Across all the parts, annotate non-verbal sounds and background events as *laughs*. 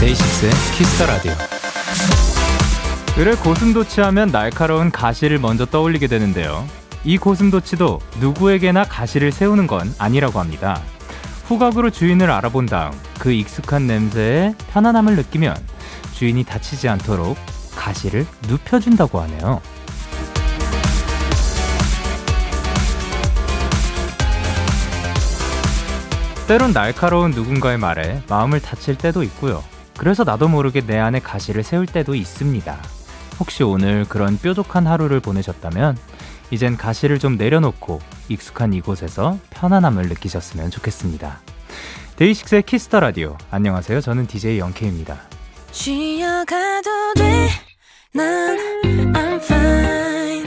데이식스의 키스 더 라디오. 을의 고슴도치 하면 날카로운 가시를 먼저 떠올리게 되는데요. 이 고슴도치도 누구에게나 가시를 세우는 건 아니라고 합니다. 후각으로 주인을 알아본 다음 그 익숙한 냄새에 편안함을 느끼면 주인이 다치지 않도록 가시를 눕혀준다고 하네요. 때론 날카로운 누군가의 말에 마음을 다칠 때도 있고요. 그래서 나도 모르게 내 안에 가시를 세울 때도 있습니다. 혹시 오늘 그런 뾰족한 하루를 보내셨다면 이젠 가시를 좀 내려놓고 익숙한 이곳에서 편안함을 느끼셨으면 좋겠습니다. 데이식스의 키스 더 라디오. 안녕하세요. 저는 DJ 영케이입니다. 쉬어가도 돼. 난 I'm fine.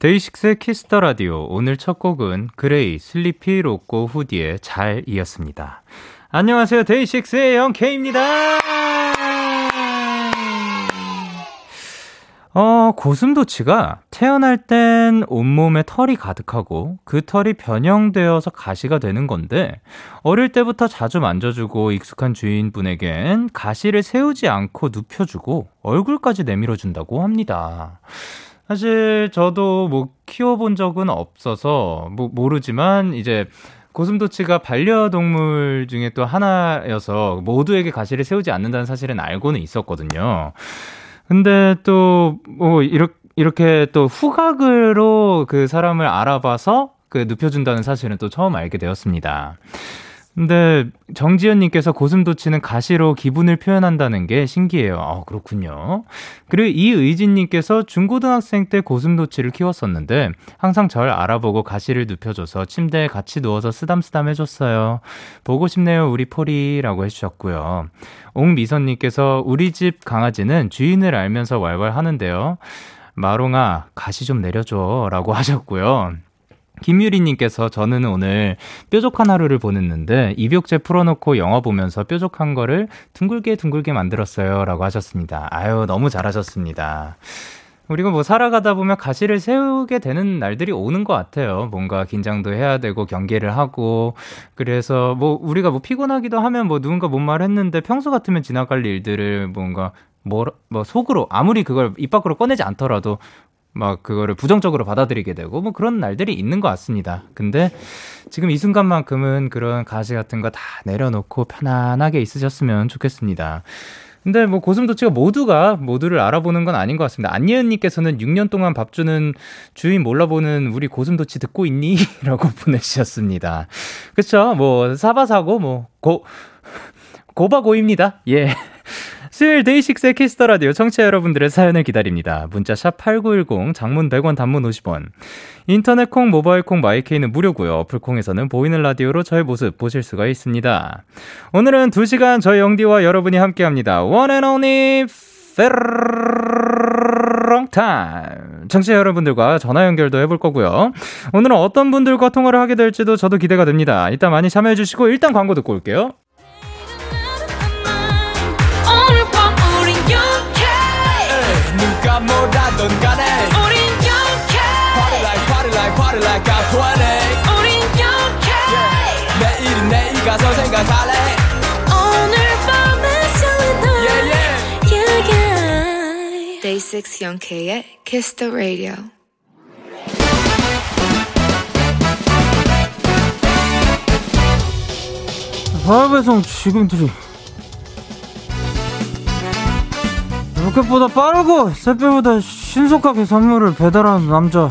데이식스의 키스 더 라디오. 오늘 첫 곡은 그레이, 슬리피, 로꼬, 후디의 잘 이었습니다. 안녕하세요. 데이식스의 영케이입니다. 어, 고슴도치가 태어날 땐 온몸에 털이 가득하고 그 털이 변형되어서 가시가 되는 건데 어릴 때부터 자주 만져주고 익숙한 주인분에겐 가시를 세우지 않고 눕혀주고 얼굴까지 내밀어준다고 합니다. 사실 저도 뭐 키워본 적은 없어서 뭐 모르지만 이제 고슴도치가 반려동물 중에 또 하나여서 모두에게 가시를 세우지 않는다는 사실은 알고는 있었거든요. 근데 또, 뭐, 이렇게, 이렇게 또 후각으로 그 사람을 알아봐서 그 눕혀준다는 사실은 또 처음 알게 되었습니다. 근데 정지현님께서 고슴도치는 가시로 기분을 표현한다는 게 신기해요. 아, 그렇군요. 그리고 이의진님께서 중고등학생 때 고슴도치를 키웠었는데 항상 절 알아보고 가시를 눕혀줘서 침대에 같이 누워서 쓰담쓰담 해줬어요. 보고 싶네요, 우리 포리라고 해주셨고요. 옥미선님께서 우리 집 강아지는 주인을 알면서 왈왈 하는데요. 마롱아, 가시 좀 내려줘. 라고 하셨고요. 김유리님께서 저는 오늘 뾰족한 하루를 보냈는데 입욕제 풀어놓고 영화 보면서 뾰족한 거를 둥글게 둥글게 만들었어요. 라고 하셨습니다. 아유, 너무 잘하셨습니다. 우리가 뭐 살아가다 보면 가시를 세우게 되는 날들이 오는 것 같아요. 뭔가 긴장도 해야 되고 경계를 하고 그래서 뭐 우리가 뭐 피곤하기도 하면 뭐 누군가 뭔 말 했는데 평소 같으면 지나갈 일들을 뭔가 뭐, 뭐 속으로 아무리 그걸 입 밖으로 꺼내지 않더라도 막 그거를 부정적으로 받아들이게 되고 뭐 그런 날들이 있는 것 같습니다. 근데 지금 이 순간만큼은 그런 가시 같은 거 다 내려놓고 편안하게 있으셨으면 좋겠습니다. 근데 뭐 고슴도치가 모두가 모두를 알아보는 건 아닌 것 같습니다. 안예은님께서는 6년 동안 밥 주는 주인 몰라보는 우리 고슴도치 듣고 있니? *laughs* 라고 보내주셨습니다. 그쵸? 뭐, 사바사고, 뭐, 고, 고바고입니다. 예. 수요일 데이식스의 키스 더 라디오 청취자 여러분들의 사연을 기다립니다. 문자 샵 8910 장문 100원 단문 50원. 인터넷 콩 모바일 콩 마이케이는 무료고요. 어플 콩에서는 보이는 라디오로 저의 모습 보실 수가 있습니다. 오늘은 2시간 저희 영디와 여러분이 함께 합니다. One and only 페롱 타임. 청취자 여러분들과 전화 연결도 해볼 거고요. 오늘은 어떤 분들과 통화를 하게 될지도 저도 기대가 됩니다. 이따 많이 참여해 주시고 일단 광고 듣고 올게요. I'm 20 우린 yeah. 내일은 내일 가서 생각할래 오늘 밤에 설레는 yeah, yeah. yeah, yeah. Day 6 영케의 Kiss the Radio 화배송 지금 들이 로켓보다 빠르고 새별보다 신속하게 선물을 배달하는 남자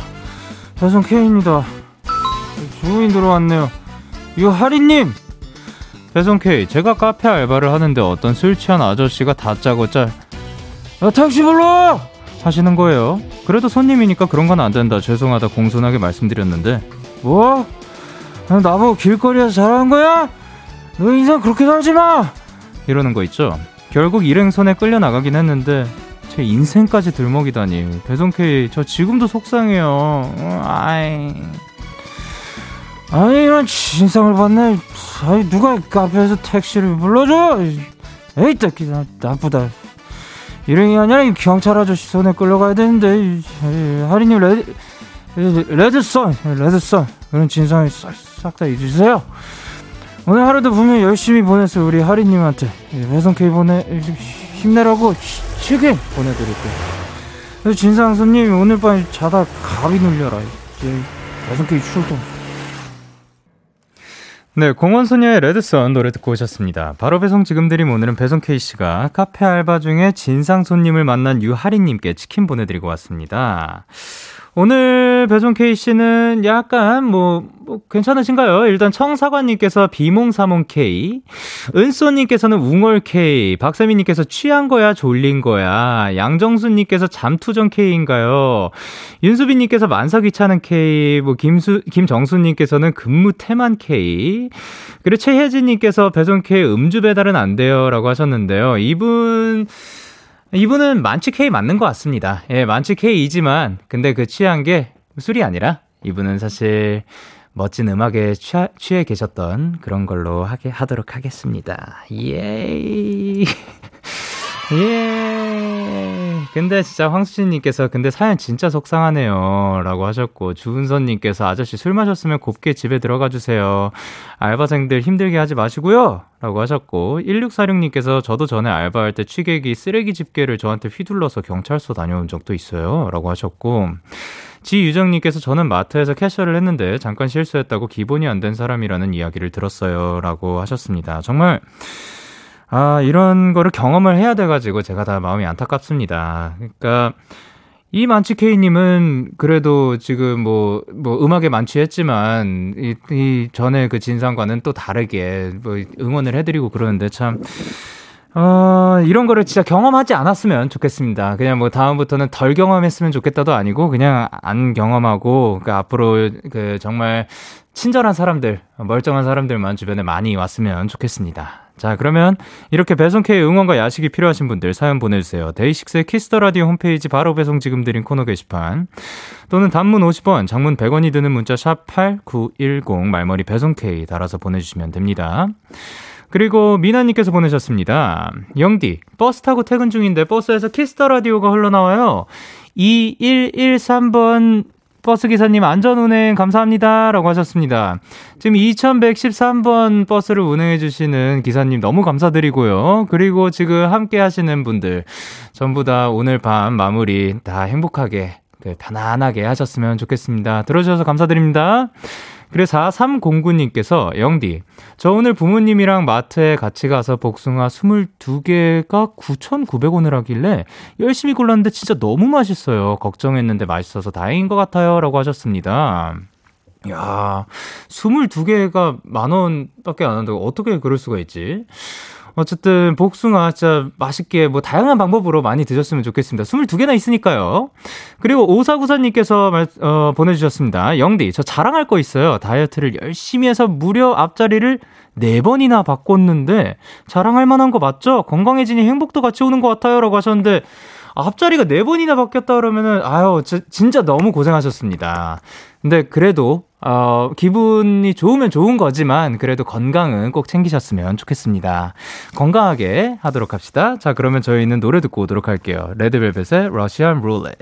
배송 K입니다. 주문이 들어왔네요. 이거 하리님 배송 K 제가 카페 알바를 하는데 어떤 술 취한 아저씨가 다짜고짜 야 택시 불러 하시는 거예요. 그래도 손님이니까 그런 건 안 된다. 죄송하다 공손하게 말씀드렸는데 뭐? 나보고 길거리에서 잘하는 거야? 너 인생 그렇게 살지 마! 이러는 거 있죠. 결국 일행선에 끌려 나가긴 했는데 제 인생까지 들먹이다니. 배송K, 저 지금도 속상해요. 어, 아이. 아이, 이런 진상을 받네. 아이, 누가 카페에서 택시를 불러줘? 에이, 새끼, 나, 나쁘다. 게 아니라 경찰 아저씨 손에 끌려가야 되는데, 하리님, red, red sun, red sun. 그런 진상을 싹 다 잊으세요. 오늘 하루도 분명 열심히 보냈어요. 우리 하리님한테. 배송 K 보내, 힘내라고 시계 보내드릴게요. 진상 손님 오늘 밤 자다 갑이 눌려라. 이제 K 출동. 네, 공원소녀의 레드선 노래 듣고 오셨습니다. 바로 배송 지금 드림 오늘은 배송 K씨가 카페 알바 중에 진상 손님을 만난 유하리님께 치킨 보내드리고 왔습니다. 오늘 배송 K씨는 약간 뭐, 뭐, 괜찮으신가요? 일단 청사관님께서 비몽사몽K, 은쏘님께서는 웅얼K, 박세민님께서 취한 거야, 졸린 거야, 양정수님께서 잠투정 K인가요? 윤수빈님께서 만사 귀찮은 K, 뭐, 김수, 김정수님께서는 근무 태만 K, 그리고 최혜진님께서 배송 K 음주 배달은 안 돼요. 라고 하셨는데요. 이분, 이분은 만취 K 맞는 것 같습니다. 예, 만취 K이지만, 근데 그 취한 게 술이 아니라, 이분은 사실 멋진 음악에 취하, 취해 계셨던 그런 걸로 하게, 하도록 하겠습니다. *laughs* 예. 예. 근데 진짜 황수진님께서 근데 사연 진짜 속상하네요. 라고 하셨고, 주은선님께서 아저씨 술 마셨으면 곱게 집에 들어가 주세요. 알바생들 힘들게 하지 마시고요. 라고 하셨고, 1646님께서 저도 전에 알바할 때 취객이 쓰레기 집게를 저한테 휘둘러서 경찰서 다녀온 적도 있어요. 라고 하셨고, 지유정님께서 저는 마트에서 캐셔를 했는데 잠깐 실수했다고 기본이 안 된 사람이라는 이야기를 들었어요. 라고 하셨습니다. 정말, 아, 이런 거를 경험을 해야 돼가지고 제가 다 마음이 안타깝습니다. 그러니까, 이 만취케이님은 그래도 지금 뭐, 뭐 음악에 만취했지만, 이, 이 전에 그 진상과는 또 다르게 뭐 응원을 해드리고 그러는데 참, 어, 이런 거를 진짜 경험하지 않았으면 좋겠습니다. 그냥 뭐 다음부터는 덜 경험했으면 좋겠다도 아니고 그냥 안 경험하고 그 앞으로 그 정말 친절한 사람들, 멀쩡한 사람들만 주변에 많이 왔으면 좋겠습니다. 자, 그러면 이렇게 배송K 응원과 야식이 필요하신 분들 사연 보내주세요. 데이식스의 키스 더 라디오 홈페이지 바로 배송 지금 드린 코너 게시판 또는 단문 50원, 장문 100원이 드는 문자 샵 8910 말머리 배송K 달아서 보내주시면 됩니다. 그리고 미나님께서 보내셨습니다. 영디, 버스 타고 퇴근 중인데 버스에서 키스 더 라디오가 흘러나와요. 2113번 버스 기사님 안전 운행 감사합니다. 라고 하셨습니다. 지금 2113번 버스를 운행해 주시는 기사님 너무 감사드리고요. 그리고 지금 함께 하시는 분들 전부 다 오늘 밤 마무리 다 행복하게 그 편안하게 하셨으면 좋겠습니다. 들어주셔서 감사드립니다. 그래서 4309님께서 영디, 저 오늘 부모님이랑 마트에 같이 가서 복숭아 22개가 9,900원을 하길래 열심히 골랐는데 진짜 너무 맛있어요. 걱정했는데 맛있어서 다행인 것 같아요. 라고 하셨습니다. 야, 22개가 만 원밖에 안 한다고 어떻게 그럴 수가 있지? 어쨌든 복숭아 진짜 맛있게 뭐 다양한 방법으로 많이 드셨으면 좋겠습니다. 22개나 있으니까요. 그리고 오사구사님께서 어, 보내주셨습니다. 영디 저 자랑할 거 있어요. 다이어트를 열심히 해서 무려 앞자리를 4번이나 바꿨는데 자랑할 만한 거 맞죠? 건강해지니 행복도 같이 오는 것 같아요. 라고 하셨는데 앞자리가 4번이나 바뀌었다 그러면은 아유 저, 진짜 너무 고생하셨습니다. 근데 그래도 어, 기분이 좋으면 좋은 거지만 그래도 건강은 꼭 챙기셨으면 좋겠습니다. 건강하게 하도록 합시다. 자, 그러면 저희는 노래 듣고 오도록 할게요. 레드벨벳의 Russian Roulette.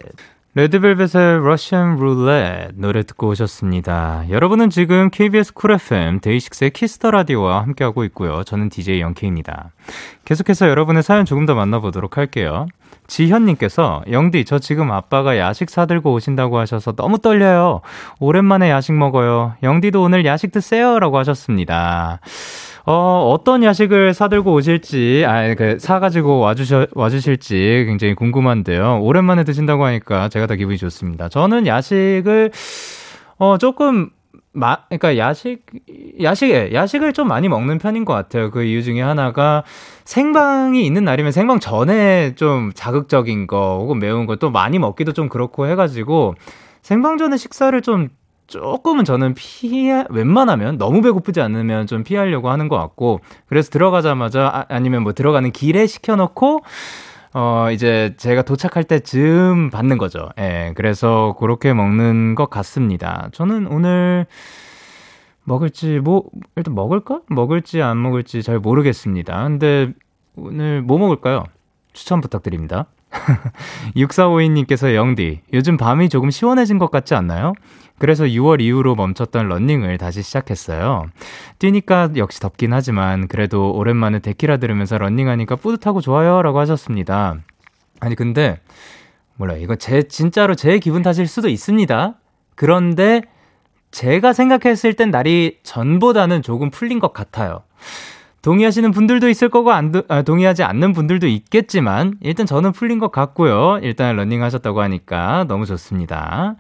레드벨벳의 Russian Roulette 노래 듣고 오셨습니다. 여러분은 지금 KBS 쿨 FM 데이식스의 키스 더 라디오와 함께하고 있고요. 저는 DJ 영케이입니다. 계속해서 여러분의 사연 조금 더 만나보도록 할게요. 지현님께서 영디 저 지금 아빠가 야식 사들고 오신다고 하셔서 너무 떨려요. 오랜만에 야식 먹어요. 영디도 오늘 야식 드세요라고 하셨습니다. 어, 어떤 야식을 사들고 오실지, 아, 그, 사가지고 와주셔, 와주실지 굉장히 궁금한데요. 오랜만에 드신다고 하니까 제가 더 기분이 좋습니다. 저는 야식을, 어, 조금 마, 그러니까 야식, 야식에, 야식을 좀 많이 먹는 편인 것 같아요. 그 이유 중에 하나가 생방이 있는 날이면 생방 전에 좀 자극적인 거 혹은 매운 거 또 많이 먹기도 좀 그렇고 해가지고 생방 전에 식사를 좀 조금은 저는 피해, 웬만하면 너무 배고프지 않으면 좀 피하려고 하는 것 같고 그래서 들어가자마자 아, 아니면 뭐 들어가는 길에 시켜놓고 어, 이제 제가 도착할 때쯤 받는 거죠. 예, 그래서 그렇게 먹는 것 같습니다. 저는 오늘 먹을지, 뭐, 일단 먹을까? 먹을지 안 먹을지 잘 모르겠습니다. 근데 오늘 뭐 먹을까요? 추천 부탁드립니다. *laughs* 6452님께서 영디, 요즘 밤이 조금 시원해진 것 같지 않나요? 그래서 6월 이후로 멈췄던 런닝을 다시 시작했어요. 뛰니까 역시 덥긴 하지만 그래도 오랜만에 데키라 들으면서 런닝하니까 뿌듯하고 좋아요 라고 하셨습니다. 아니 근데 몰라 이거 제 진짜로 제 기분 탓일 수도 있습니다. 그런데 제가 생각했을 땐 날이 전보다는 조금 풀린 것 같아요. 동의하시는 분들도 있을 거고 안 아, 동의하지 않는 분들도 있겠지만 일단 저는 풀린 것 같고요. 일단 런닝 하셨다고 하니까 너무 좋습니다.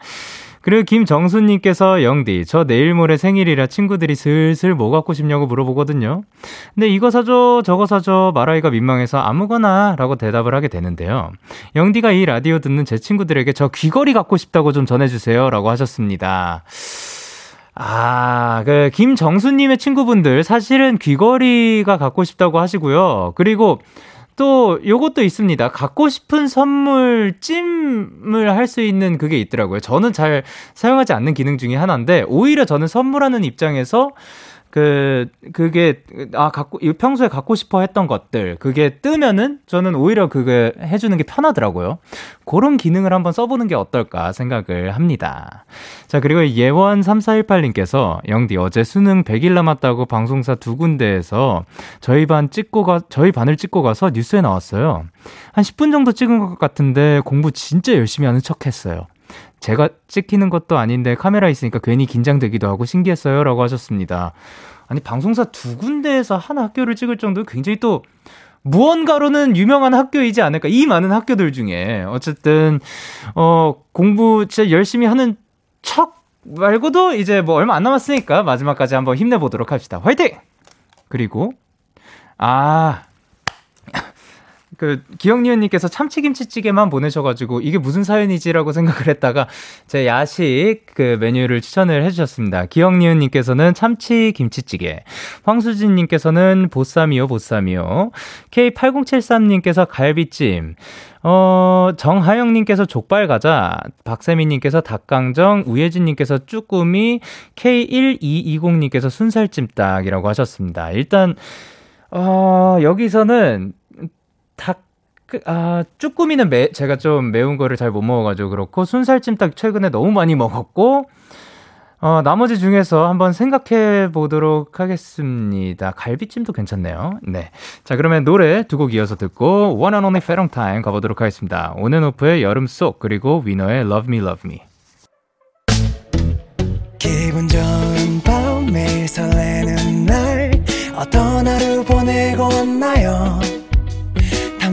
그리고 김정수님께서 영디, 저 내일 모레 생일이라 친구들이 슬슬 뭐 갖고 싶냐고 물어보거든요. 근데 이거 사줘, 저거 사줘 말하기가 민망해서 아무거나 라고 대답을 하게 되는데요. 영디가 이 라디오 듣는 제 친구들에게 저 귀걸이 갖고 싶다고 좀 전해주세요 라고 하셨습니다. 아, 그, 김정수님의 친구분들, 사실은 귀걸이가 갖고 싶다고 하시고요. 그리고, 또 요것도 있습니다. 갖고 싶은 선물 찜을 할 수 있는 그게 있더라고요. 저는 잘 사용하지 않는 기능 중에 하나인데 오히려 저는 선물하는 입장에서 그 그게 아 갖고 평소에 갖고 싶어 했던 것들 그게 뜨면은 저는 오히려 그게 해주는 게 편하더라고요. 그런 기능을 한번 써보는 게 어떨까 생각을 합니다. 자 그리고 예원 3418님께서 영디 어제 수능 100일 남았다고 방송사 두 군데에서 저희 반 찍고 가 저희 반을 찍고 가서 뉴스에 나왔어요. 한 10분 정도 찍은 것 같은데 공부 진짜 열심히 하는 척했어요. 제가 찍히는 것도 아닌데 카메라 있으니까 괜히 긴장되기도 하고 신기했어요. 라고 하셨습니다. 아니, 방송사 두 군데에서 한 학교를 찍을 정도 굉장히 또 무언가로는 유명한 학교이지 않을까. 이 많은 학교들 중에. 어쨌든, 어, 공부 진짜 열심히 하는 척 말고도 이제 뭐 얼마 안 남았으니까 마지막까지 한번 힘내보도록 합시다. 화이팅! 그리고, 아, 그 기영리은님께서 참치김치찌개만 보내셔가지고 이게 무슨 사연이지라고 생각을 했다가 제 야식 그 메뉴를 추천을 해주셨습니다. 기영리은님께서는 참치김치찌개, 황수진님께서는 보쌈이요 보쌈이요, K8073님께서 갈비찜. 어, 정하영님께서 족발 가자, 박세민님께서 닭강정, 우예진님께서 쭈꾸미, K1220님께서 순살찜닭이라고 하셨습니다. 일단, 어, 여기서는 닭, 그, 아, 쭈꾸미는 매, 제가 좀 매운 거를 잘 못 먹어가지고 그렇고, 순살찜닭 최근에 너무 많이 먹었고, 어, 나머지 중에서 한번 생각해 보도록 하겠습니다. 갈비찜도 괜찮네요. 네. 자, 그러면 노래 두 곡 이어서 듣고, One and Only 페롱 타임 가보도록 하겠습니다. 온앤오프의 여름 속, 그리고 위너의 Love Me, Love Me. 기분 좋은 밤, 매일 설레는 날, 어떤 하루 보내고 왔나요?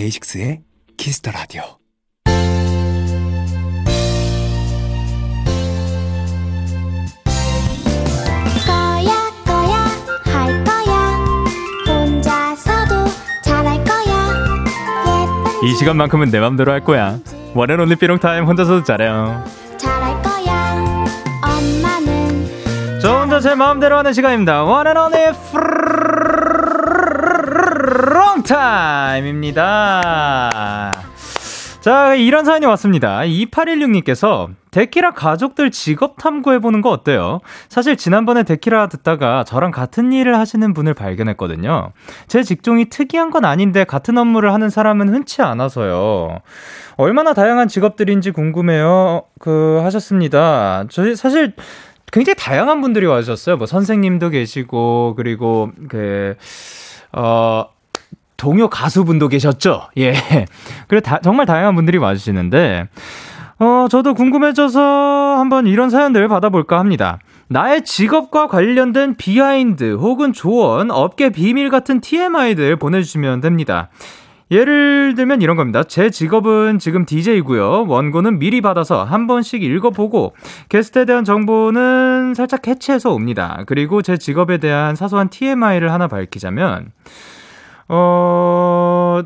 데이식스의 키스 더 라디오. 이 시간만큼은 내 맘대로 할 거야. One and only be alone time 혼자서도 잘해요. 잘할 거야. 엄마는 저 혼자 제 마음대로 하는 시간입니다. One and only 타임입니다. 자, 이런 사연이 왔습니다. 2816님께서 데키라 가족들 직업 탐구해보는 거 어때요? 사실 지난번에 데키라 듣다가 저랑 같은 일을 하시는 분을 발견했거든요. 제 직종이 특이한 건 아닌데 같은 업무를 하는 사람은 흔치 않아서요. 얼마나 다양한 직업들인지 궁금해요. 그, 하셨습니다. 저희 사실 굉장히 다양한 분들이 와주셨어요. 뭐 선생님도 계시고, 그리고 그, 어, 동요 가수분도 계셨죠? 예. *laughs* 그래, 다, 정말 다양한 분들이 와주시는데, 어, 저도 궁금해져서 한번 이런 사연들 받아볼까 합니다. 나의 직업과 관련된 behind 혹은 조언, 업계 비밀 같은 TMI들 보내주시면 됩니다. 예를 들면 이런 겁니다. 제 직업은 지금 DJ고요. 원고는 미리 받아서 한 번씩 읽어보고 게스트에 대한 정보는 살짝 캐치해서 옵니다. 그리고 제 직업에 대한 사소한 TMI를 하나 밝히자면 어,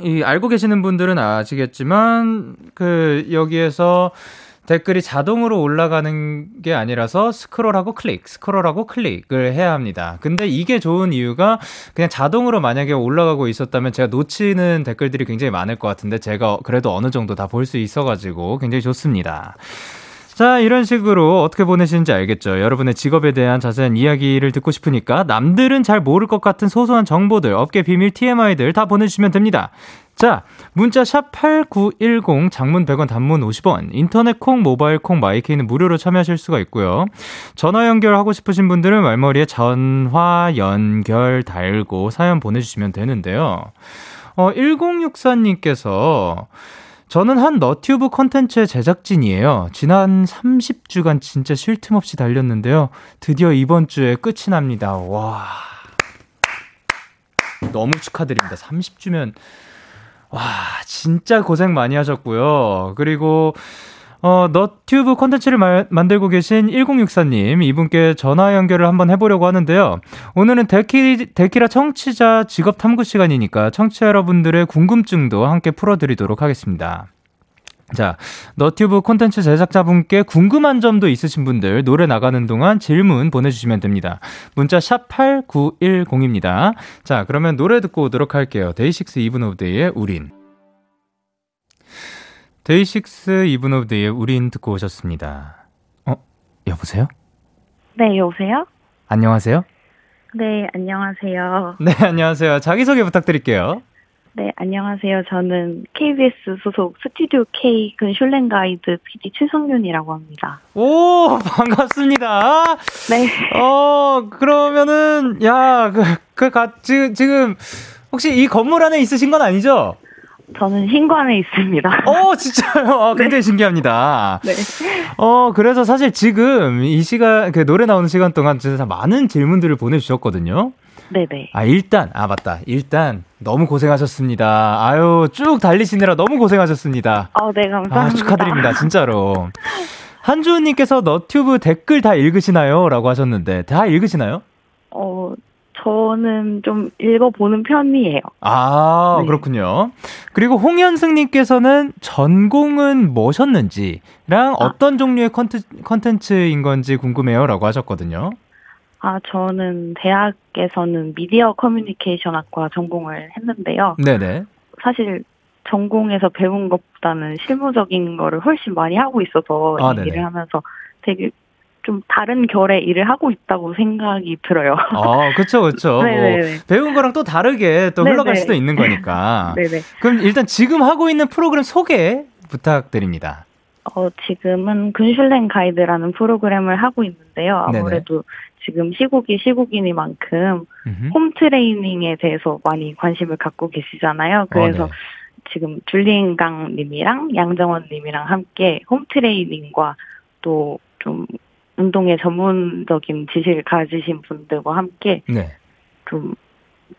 이 알고 계시는 분들은 아시겠지만 그 여기에서 댓글이 자동으로 올라가는 게 아니라서 스크롤하고 클릭, 스크롤하고 클릭을 해야 합니다. 근데 이게 좋은 이유가 그냥 자동으로 만약에 올라가고 있었다면 제가 놓치는 댓글들이 굉장히 많을 것 같은데 제가 그래도 어느 정도 다 볼 수 있어가지고 굉장히 좋습니다. 자, 이런 식으로 어떻게 보내시는지 알겠죠? 여러분의 직업에 대한 자세한 이야기를 듣고 싶으니까 남들은 잘 모를 것 같은 소소한 정보들, 업계 비밀 TMI들 다 보내주시면 됩니다. 자, 문자 샵8910 장문 100원 단문 50원 인터넷 콩 모바일 콩 마이케이는 무료로 참여하실 수가 있고요. 전화 연결하고 싶으신 분들은 말머리에 전화 연결 달고 사연 보내 주시면 되는데요. 어, 1064님께서 저는 한 너튜브 컨텐츠의 제작진이에요. 지난 30주간 진짜 쉴 틈 없이 달렸는데요. 드디어 이번 주에 끝이 납니다. 와. 너무 축하드립니다. 30주면, 와, 진짜 고생 많이 하셨고요. 그리고, 어, 너튜브 콘텐츠를 마, 만들고 계신 1064님, 이분께 전화 연결을 한번 해보려고 하는데요. 오늘은 데키, 데키라 청취자 직업 탐구 시간이니까 청취자 여러분들의 궁금증도 함께 풀어드리도록 하겠습니다. 자, 너튜브 콘텐츠 제작자분께 궁금한 점도 있으신 분들 노래 나가는 동안 질문 보내주시면 됩니다. 문자 샵 8910입니다. 자, 그러면 노래 듣고 오도록 할게요. 데이식스 이븐 오브 데이의 우린. 데이식스 이븐 오브 데이의 우린 듣고 오셨습니다. 어, 여보세요? 네, 여보세요? 안녕하세요? 네, 안녕하세요. 네, 안녕하세요. 자기소개 부탁드릴게요. 네, 안녕하세요. 저는 KBS 소속 스튜디오 K 근슐랭 가이드 PD 최성윤이라고 합니다. 오, 반갑습니다. 네. 어, 그러면은, 야, 그, 그, 가, 지금, 지금, 혹시 이 건물 안에 있으신 건 아니죠? 저는 신관에 있습니다. 어, 진짜요? 어, *laughs* 굉장히 네. 신기합니다. 네. 어, 그래서 사실 지금 이 시간, 그 노래 나오는 시간 동안 진짜 많은 질문들을 보내주셨거든요. 네네. 아, 일단, 아, 맞다. 일단, 너무 고생하셨습니다. 아유, 쭉 달리시느라 너무 고생하셨습니다. 어, 네, 감사합니다. 아, 축하드립니다. 진짜로. 한주은님께서 너튜브 댓글 다 읽으시나요? 라고 하셨는데, 다 읽으시나요? 어, 저는 좀 읽어보는 편이에요. 아, 네. 그렇군요. 그리고 홍현승님께서는 전공은 뭐셨는지랑 아. 어떤 종류의 컨텐츠, 인 건지 궁금해요. 라고 하셨거든요. 아, 저는 대학에서는 미디어 커뮤니케이션 학과 전공을 했는데요. 네네. 사실 전공에서 배운 것보다는 실무적인 거를 훨씬 많이 하고 있어서 아, 일을 하면서 되게 좀 다른 결의 일을 하고 있다고 생각이 들어요. 아, 그렇죠, 그렇죠. *laughs* 뭐 배운 거랑 또 다르게 또 네네. 흘러갈 수도 있는 거니까. 네네. *laughs* 그럼 일단 지금 하고 있는 프로그램 소개 부탁드립니다. 어, 지금은 근슐랭 가이드라는 프로그램을 하고 있는데요. 아무래도 네네. 지금 시국이 시국이니만큼 음흠. 홈 트레이닝에 대해서 많이 관심을 갖고 계시잖아요. 그래서 어, 네. 지금 줄리인강 님이랑 양정원 님이랑 함께 홈 트레이닝과 또 좀 운동에 전문적인 지식을 가지신 분들과 함께 네. 좀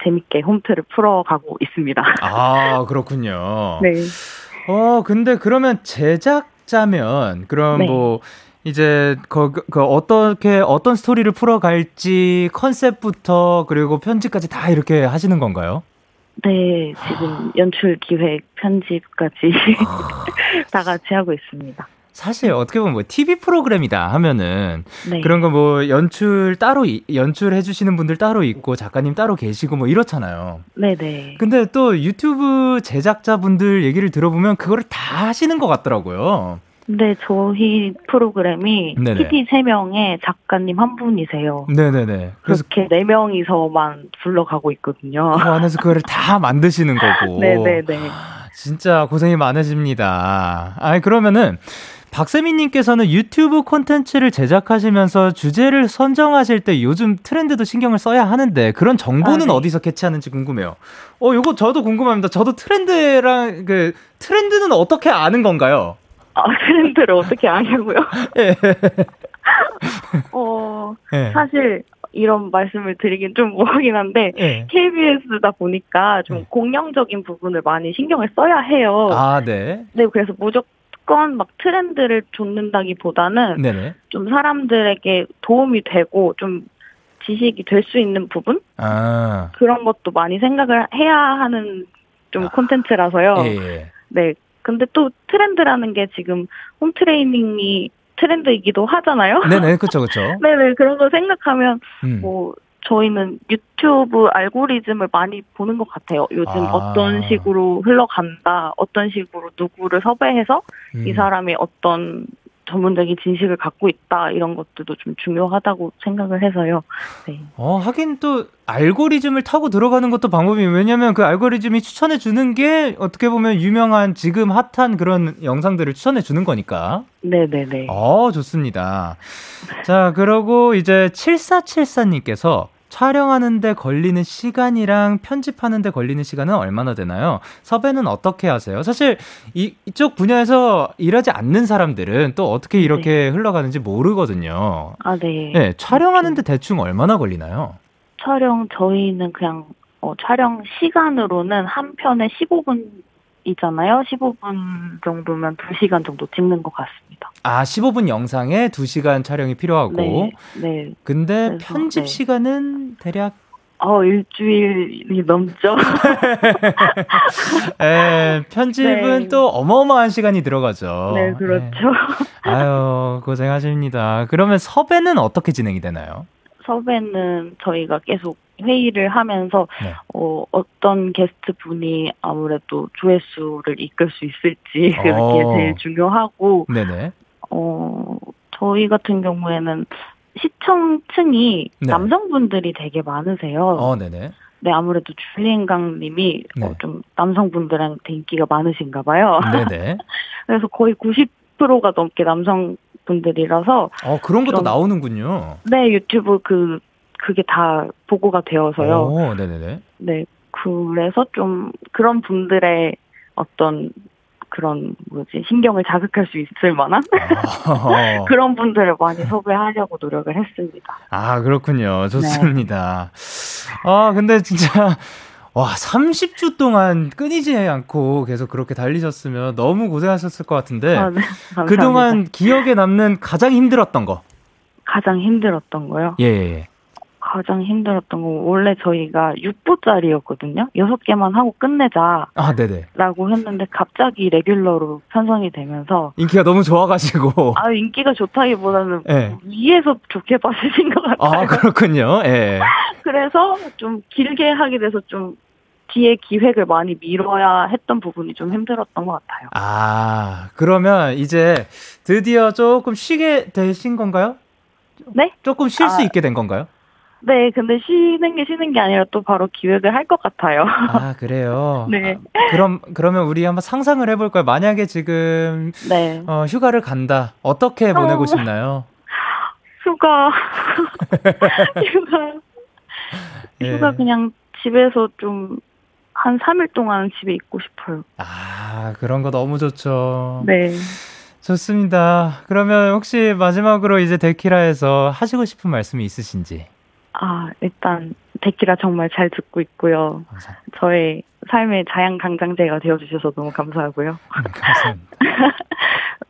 재밌게 홈트를 풀어가고 있습니다. 아 그렇군요. *laughs* 네. 어 근데 그러면 제작자면 그럼 네. 뭐 이제 그, 그 어떻게 어떤 스토리를 풀어갈지 컨셉부터 그리고 편집까지 다 이렇게 하시는 건가요? 네, 지금 연출, 기획, 편집까지 아. *laughs* 다 같이 하고 있습니다. 사실 어떻게 보면 뭐 TV 프로그램이다 하면은 네. 그런 거 뭐 연출 따로 연출해 주시는 분들 따로 있고 작가님 따로 계시고 뭐 이렇잖아요. 네, 네. 근데 또 유튜브 제작자분들 얘기를 들어보면 그거를 다 하시는 것 같더라고요. 네, 저희 프로그램이 네네. PD 3명에 작가님 한 분이세요. 네네네. 그래서 그렇게 4명이서만 불러가고 있거든요. 그 안에서 그거를 다 만드시는 거고. *laughs* 네네네. 진짜 고생이 많으십니다. 아니, 그러면은 박세민님께서는 유튜브 콘텐츠를 제작하시면서 주제를 선정하실 때 요즘 트렌드도 신경을 써야 하는데 그런 정보는 아, 네. 어디서 캐치하는지 궁금해요. 어, 요거 저도 궁금합니다. 저도 트렌드랑 그 트렌드는 어떻게 아는 건가요? 아, 트렌드를 어떻게 아냐고요? 네. *laughs* 어, 네. 사실 이런 말씀을 드리긴 좀 뭐하긴 한데 네. KBS다 보니까 좀 네. 공영적인 부분을 많이 신경을 써야 해요. 아, 네. 네, 그래서 무조건 막 트렌드를 쫓는다기보다는 네네. 좀 사람들에게 도움이 되고 좀 지식이 될 수 있는 부분 아. 그런 것도 많이 생각을 해야 하는 좀 아. 콘텐츠라서요. 예, 예. 네. 근데 또 트렌드라는 게 지금 홈 트레이닝이 트렌드이기도 하잖아요. 네네, *laughs* 그렇죠, 그렇죠. 네네, 그런 거 생각하면 음. 뭐 저희는 유튜브 알고리즘을 많이 보는 것 같아요. 요즘 아. 어떤 식으로 흘러간다, 어떤 식으로 누구를 섭외해서 음. 이 사람이 어떤 전문적인 지식을 갖고 있다 이런 것들도 좀 중요하다고 생각을 해서요. 네. 어 하긴 또 알고리즘을 타고 들어가는 것도 방법이 왜냐면 그 알고리즘이 추천해 주는 게 어떻게 보면 유명한 지금 핫한 그런 영상들을 추천해 주는 거니까. 네네네. 어 좋습니다. 자 그러고 이제 7474님께서 촬영하는데 걸리는 시간이랑 편집하는데 걸리는 시간은 얼마나 되나요? 섭외는 어떻게 하세요? 사실 이, 이쪽 분야에서 일하지 않는 사람들은 또 어떻게 이렇게 네. 흘러가는지 모르거든요. 아, 네. 네, 촬영하는데 대충 얼마나 걸리나요? 촬영 저희는 그냥 어, 촬영 시간으로는 한 편에 15분 이잖아요. 15분 정도면 2시간 정도 찍는 것 같습니다. 아, 15분 영상에 2시간 촬영이 필요하고. 네. 네. 근데 그래서, 편집 네. 시간은 대략 어, 일주일이 넘죠. 에, *laughs* 편집은 네. 또 어마어마한 시간이 들어가죠. 네, 그렇죠. 네. 아유, 고생하십니다. 그러면 섭외는 어떻게 진행이 되나요? 섭외는 저희가 계속 회의를 하면서 네. 어, 어떤 게스트 분이 아무래도 조회수를 이끌 수 있을지 *laughs* 그게 어. 제일 중요하고 네네. 어, 저희 같은 경우에는 시청층이 네. 남성분들이 되게 많으세요. 어, 네네. 네, 아무래도 줄리엔강 님이 네. 어, 좀 남성분들한테 인기가 많으신가 봐요. *laughs* 네네. 그래서 거의 90%가 넘게 남성 분들이라서. 어, 그런 것도 좀, 나오는군요. 네, 유튜브 그, 그게 다 보고가 되어서요. 오, 네네네. 네, 그래서 좀 그런 분들의 어떤 그런 뭐지 신경을 자극할 수 있을 만한 아. *laughs* 그런 분들을 많이 섭외하려고 노력을 했습니다. 아 그렇군요. 좋습니다. 네. 아 근데 진짜 와, 30주 동안 끊이지 않고 계속 그렇게 달리셨으면 너무 고생하셨을 것 같은데. 아, 네. 그동안 기억에 남는 가장 힘들었던 거. 가장 힘들었던 거요? 예. 예, 예. 가장 힘들었던 거 원래 저희가 6부짜리였거든요. 6개만 하고 끝내자. 아, 네네. 라고 했는데 갑자기 레귤러로 편성이 되면서 인기가 너무 좋아 가지고. *laughs* 아, 인기가 좋다기보다는 네. 위에서 좋게 봐주신 것 같아요. 아, 그렇군요. 예. *laughs* 그래서 좀 길게 하게 돼서 좀 뒤에 기획을 많이 미뤄야 했던 부분이 좀 힘들었던 것 같아요. 아, 그러면 이제 드디어 조금 쉬게 되신 건가요? 네? 조금 쉴수 아, 있게 된 건가요? 네, 근데 쉬는 게 쉬는 게 아니라 또 바로 기획을 할 것 같아요. 아, 그래요? *laughs* 네. 아, 그럼, 그러면 우리 한번 상상을 해볼까요? 만약에 지금, 네. 어, 휴가를 간다. 어떻게 보내고 어, 싶나요? *laughs* 휴가. *laughs* 휴가. 예. 휴가 그냥 집에서 좀 한 3일 동안 집에 있고 싶어요. 아, 그런 거 너무 좋죠. 네. 좋습니다. 그러면 혹시 마지막으로 이제 데키라에서 하시고 싶은 말씀이 있으신지? 아, 일단 데키라 정말 잘 듣고 있고요. 감사합니다. 저의 삶의 자양강장제가 되어주셔서 너무 감사하고요. 음, 감사합니다. *laughs*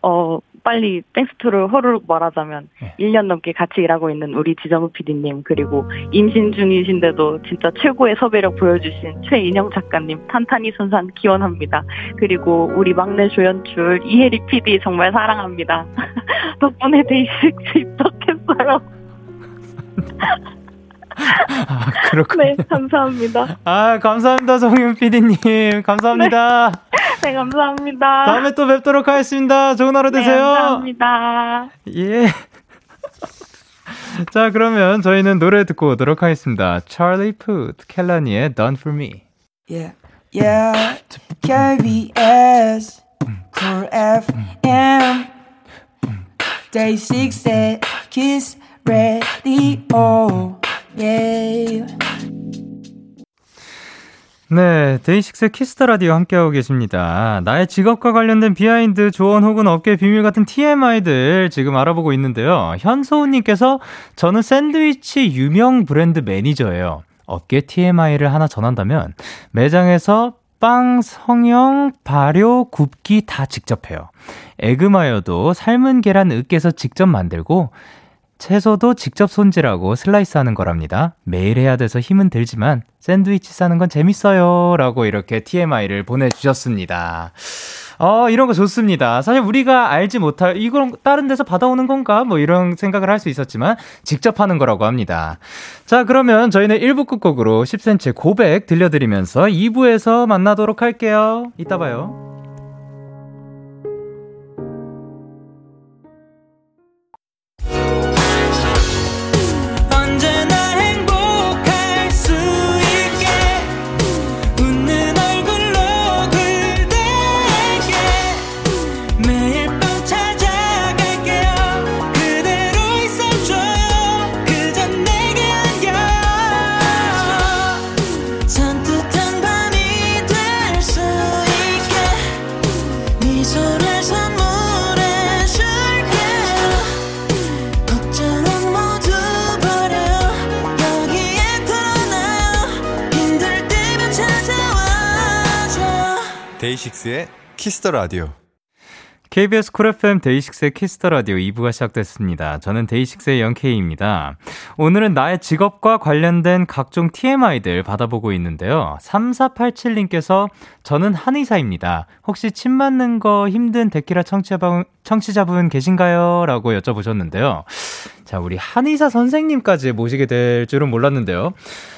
어, 빨리 땡스투를 허루룩 말하자면 네. 1년 넘게 같이 일하고 있는 우리 지정우 PD님 그리고 임신 중이신데도 진짜 최고의 섭외력 보여주신 최인영 작가님 탄탄히 선산 기원합니다. 그리고 우리 막내 조연출 이혜리 PD 정말 사랑합니다. *laughs* 덕분에 데이식스 입덕했어요. *laughs* 아, 그렇군요. 네, 감사합니다. 아, 감사합니다, 정윤 PD님. 감사합니다. 네. 네, 감사합니다. 다음에 또 뵙도록 하겠습니다. 좋은 하루 네, 되세요. 네, 감사합니다. 예. 자, 그러면 저희는 노래 듣고 오도록 하겠습니다. Charlie Puth, 켈라니의 Done For Me. Yeah, yeah, KBS, Cool FM, Day 6 at Kiss Radio. 네, 데이식스 키스 더 라디오 함께하고 계십니다. 나의 직업과 관련된 behind, 조언 혹은 업계 비밀 같은 TMI들 지금 알아보고 있는데요. 현소우님께서 저는 샌드위치 유명 브랜드 매니저예요. 업계 TMI를 하나 전한다면 매장에서 빵, 성형, 발효, 굽기 다 직접 해요. 에그마요도 삶은 계란 으깨서 직접 만들고 채소도 직접 손질하고 슬라이스 하는 거랍니다. 매일 해야 돼서 힘은 들지만 샌드위치 싸는 건 재밌어요. 라고 이렇게 TMI를 보내주셨습니다. 어, 이런 거 좋습니다. 사실 우리가 알지 못할, 이걸 다른 데서 받아오는 건가? 뭐 이런 생각을 할 수 있었지만, 직접 하는 거라고 합니다. 자, 그러면 저희는 1부 끝곡으로 10cm 고백 들려드리면서 2부에서 만나도록 할게요. 이따 봐요. 데이식스의 키스 더 라디오. KBS 쿨 FM 데이식스의 키스 더 라디오 2부가 시작됐습니다. 저는 데이식스의 영케이입니다. 오늘은 나의 직업과 관련된 각종 TMI들 받아보고 있는데요. 3487님께서 저는 한의사입니다. 혹시 침 맞는 거 힘든 데키라 청취자분, 청취자분 계신가요? 라고 여쭤보셨는데요. 자, 우리 한의사 선생님까지 모시게 될 줄은 몰랐는데요.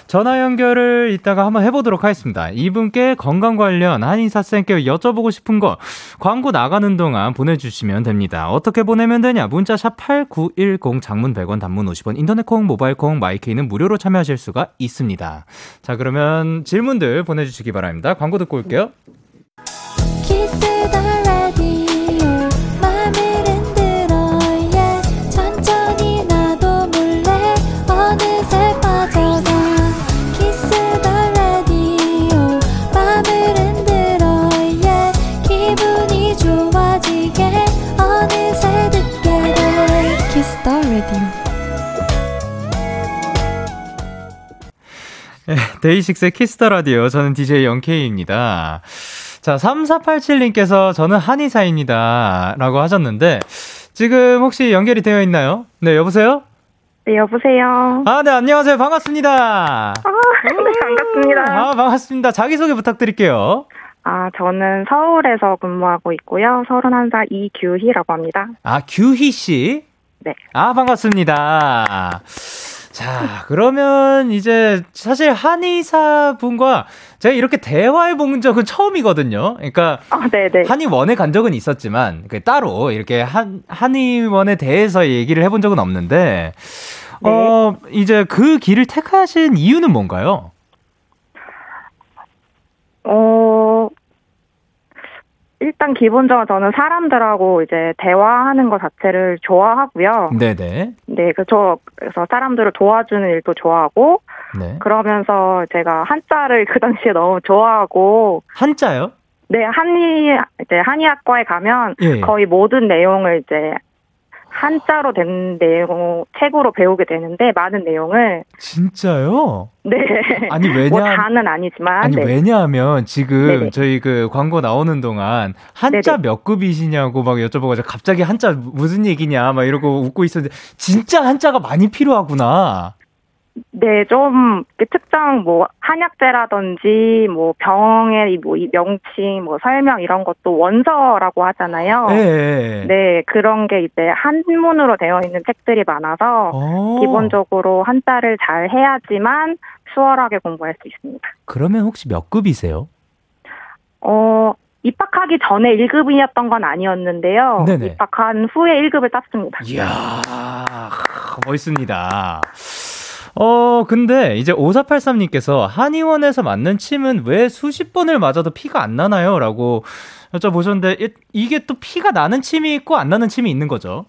전화 연결을 이따가 한번 해보도록 하겠습니다. 이분께 건강 관련 한의사쌤께 여쭤보고 싶은 거 광고 나가는 동안 보내주시면 됩니다. 어떻게 보내면 되냐? 문자 샵 8910 장문 100원 단문 50원 인터넷 콩 모바일 콩 마이케이는 무료로 참여하실 수가 있습니다. 자 그러면 질문들 보내주시기 바랍니다. 광고 듣고 올게요. 네, 데이식스의 키스 더 라디오. 저는 DJ 영케이입니다. 자, 3487님께서 저는 한의사입니다. 라고 하셨는데, 지금 혹시 연결이 되어 있나요? 네, 여보세요? 네, 여보세요? 아, 네, 안녕하세요. 반갑습니다. 아, 네, 반갑습니다. 아, 반갑습니다. 자기소개 부탁드릴게요. 아, 저는 서울에서 근무하고 있고요. 31살 이규희라고 합니다. 아, 규희 씨? 네. 아, 반갑습니다. 자, 그러면 이제 사실 한의사 분과 제가 이렇게 대화해 본 적은 처음이거든요. 그러니까 아, 한의원에 간 적은 있었지만 그 따로 이렇게 한 한의원에 대해서 얘기를 해본 적은 없는데 네. 어 이제 그 길을 택하신 이유는 뭔가요? 어 일단 기본적으로 저는 사람들하고 이제 대화하는 것 자체를 좋아하고요. 네네. 네, 그저 그래서 사람들을 도와주는 일도 좋아하고. 네. 그러면서 제가 한자를 그 당시에 너무 좋아하고. 한자요? 네, 한의 이제 한의학과에 가면 예. 거의 모든 내용을 이제 한자로 된 내용 책으로 배우게 되는데 많은 내용을 진짜요? 네. 아니 왜냐? 뭐 다는 아니지만 아니 네. 왜냐하면 지금 네네. 저희 그 광고 나오는 동안 한자 네네. 몇 급이시냐고 막 여쭤보고 갑자기 한자 무슨 얘기냐 막 이러고 웃고 있었는데 진짜 한자가 많이 필요하구나. 네, 좀 특정 뭐 한약재라든지 뭐 병의 뭐 명칭, 뭐 설명 이런 것도 원서라고 하잖아요. 네. 네, 그런 게 이제 한문으로 되어 있는 책들이 많아서 오. 기본적으로 한자를 잘 해야지만 수월하게 공부할 수 있습니다. 그러면 혹시 몇 급이세요? 어, 입학하기 전에 1급이었던 건 아니었는데요. 네네. 입학한 후에 1급을 땄습니다. 이야, 멋있습니다. 어, 근데 이제 5483님께서 한의원에서 맞는 침은 왜 수십 번을 맞아도 피가 안 나나요? 라고 여쭤보셨는데, 이게 또 피가 나는 침이 있고 안 나는 침이 있는 거죠?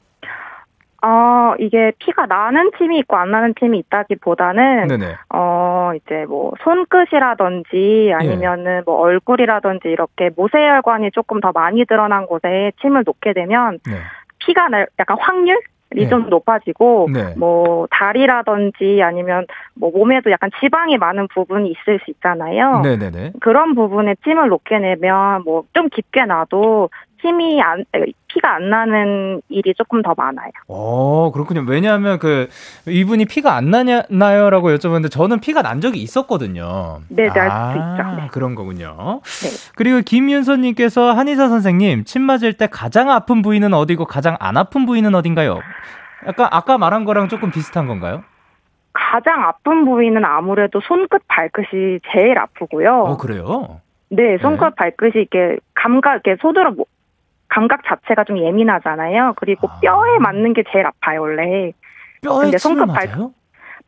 어, 이게 피가 나는 팀이 있고 안 나는 팀이 있다기보다는 네네. 어, 이제 뭐 손끝이라든지 아니면은 예. 뭐 얼굴이라든지 이렇게 모세혈관이 조금 더 많이 드러난 곳에 침을 놓게 되면 네. 피가 날 약간 확률 이 네. 좀 높아지고 네. 뭐 다리라든지 아니면 뭐 몸에도 약간 지방이 많은 부분이 있을 수 있잖아요. 네네네. 그런 부분에 침을 놓게 되면 뭐 좀 깊게 놔도 힘이 안 피가 안 나는 일이 조금 더 많아요. 어 그렇군요. 왜냐하면 그 이분이 피가 안 나냐나요라고 여쭤봤는데 저는 피가 난 적이 있었거든요. 네, 날 아, 있죠. 네. 그런 거군요. 네. 그리고 김윤서님께서 한의사 선생님 침 맞을 때 가장 아픈 부위는 어디고 가장 안 아픈 부위는 어딘가요? 약간 아까 말한 거랑 조금 비슷한 건가요? 가장 아픈 부위는 아무래도 손끝 발끝이 제일 아프고요. 어 그래요? 네, 손끝 네. 발끝이 이렇게 감각 이렇게 뭐 감각 자체가 좀 예민하잖아요. 그리고 아. 뼈에 맞는 게 제일 아파요, 원래. 뼈에 손끝 발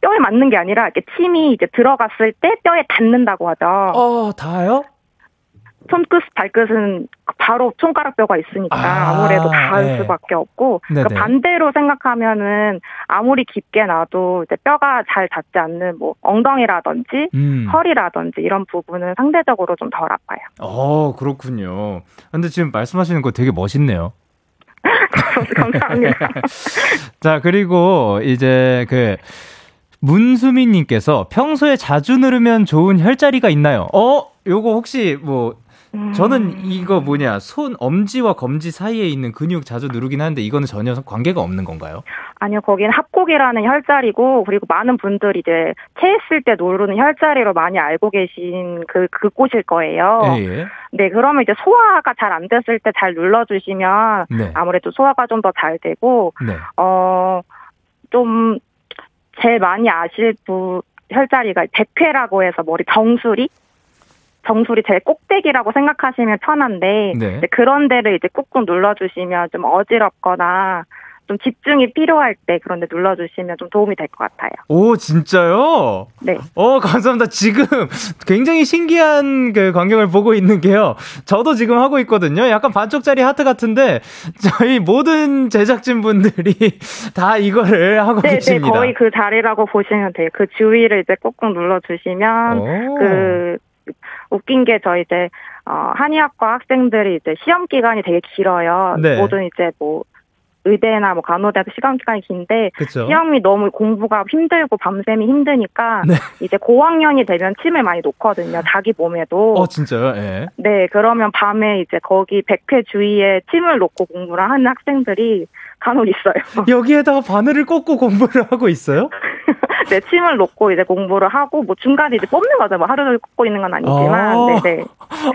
뼈에 맞는 게 아니라 이렇게 침이 이제 들어갔을 때 뼈에 닿는다고 하죠. 어, 닿아요? 손끝, 발끝은 바로 손가락뼈가 있으니까 아, 무래도 닿을 네. 수밖에 없고 그러니까 반대로 생각하면은 아무리 깊게 놔도 이제 뼈가 잘 닿지 않는 뭐 엉덩이라든지 음. 허리라든지 이런 부분은 상대적으로 좀 덜 아파요. 어 그렇군요. 근데 지금 말씀하시는 거 되게 멋있네요. *laughs* 감사합니다. *laughs* 자 그리고 이제 그 문수민님께서 평소에 자주 누르면 좋은 혈자리가 있나요? 어? 요거 혹시 뭐 저는 음. 이거 뭐냐 손 엄지와 검지 사이에 있는 근육 자주 누르긴 하는데 이거는 전혀 관계가 없는 건가요? 아니요, 거기는 합곡이라는 혈자리고 그리고 많은 분들이 이제 체했을 때 누르는 혈자리로 많이 알고 계신 그 그곳일 거예요. 예, 예. 네, 그러면 이제 소화가 잘 안 됐을 때 잘 눌러주시면 네. 아무래도 소화가 좀 더 잘 되고 네. 어좀 제일 많이 아실 부 혈자리가 백회라고 해서 머리 정수리 정수리 제일 꼭대기라고 생각하시면 편한데 네. 그런 데를 이제 꾹꾹 눌러주시면 좀 어지럽거나 좀 집중이 필요할 때 그런데 눌러주시면 좀 도움이 될 것 같아요. 오 진짜요? 네. 어 감사합니다. 지금 굉장히 신기한 그 광경을 보고 있는 게요. 저도 지금 하고 있거든요. 약간 반쪽짜리 하트 같은데 저희 모든 제작진 분들이 *laughs* 다 이거를 하고 네, 네 계십니다. 네, 거의 그 자리라고 보시면 돼요. 그 주위를 이제 꾹꾹 눌러주시면 오. 그 웃긴 게저 이제 어 한의학과 학생들이 이제 시험 기간이 되게 길어요. 네. 모든 이제 뭐 의대나 뭐 간호대도 시간 기간이 긴데 그쵸? 시험이 너무 공부가 힘들고 밤샘이 힘드니까 *laughs* 네. 이제 고학년이 되면 침을 많이 놓거든요. 자기 몸에도. 어 진짜요? 예. 네, 그러면 밤에 이제 거기 백회 주위에 침을 놓고 공부를 하는 학생들이 간혹 있어요. *laughs* 여기에다가 바늘을 꽂고 공부를 하고 있어요? *laughs* 네, 침을 놓고 이제 공부를 하고 뭐 중간에 이제 뽑는 거죠. 뭐 하루 종일 꽂고 있는 건 아니지만, 아~ 네, 네.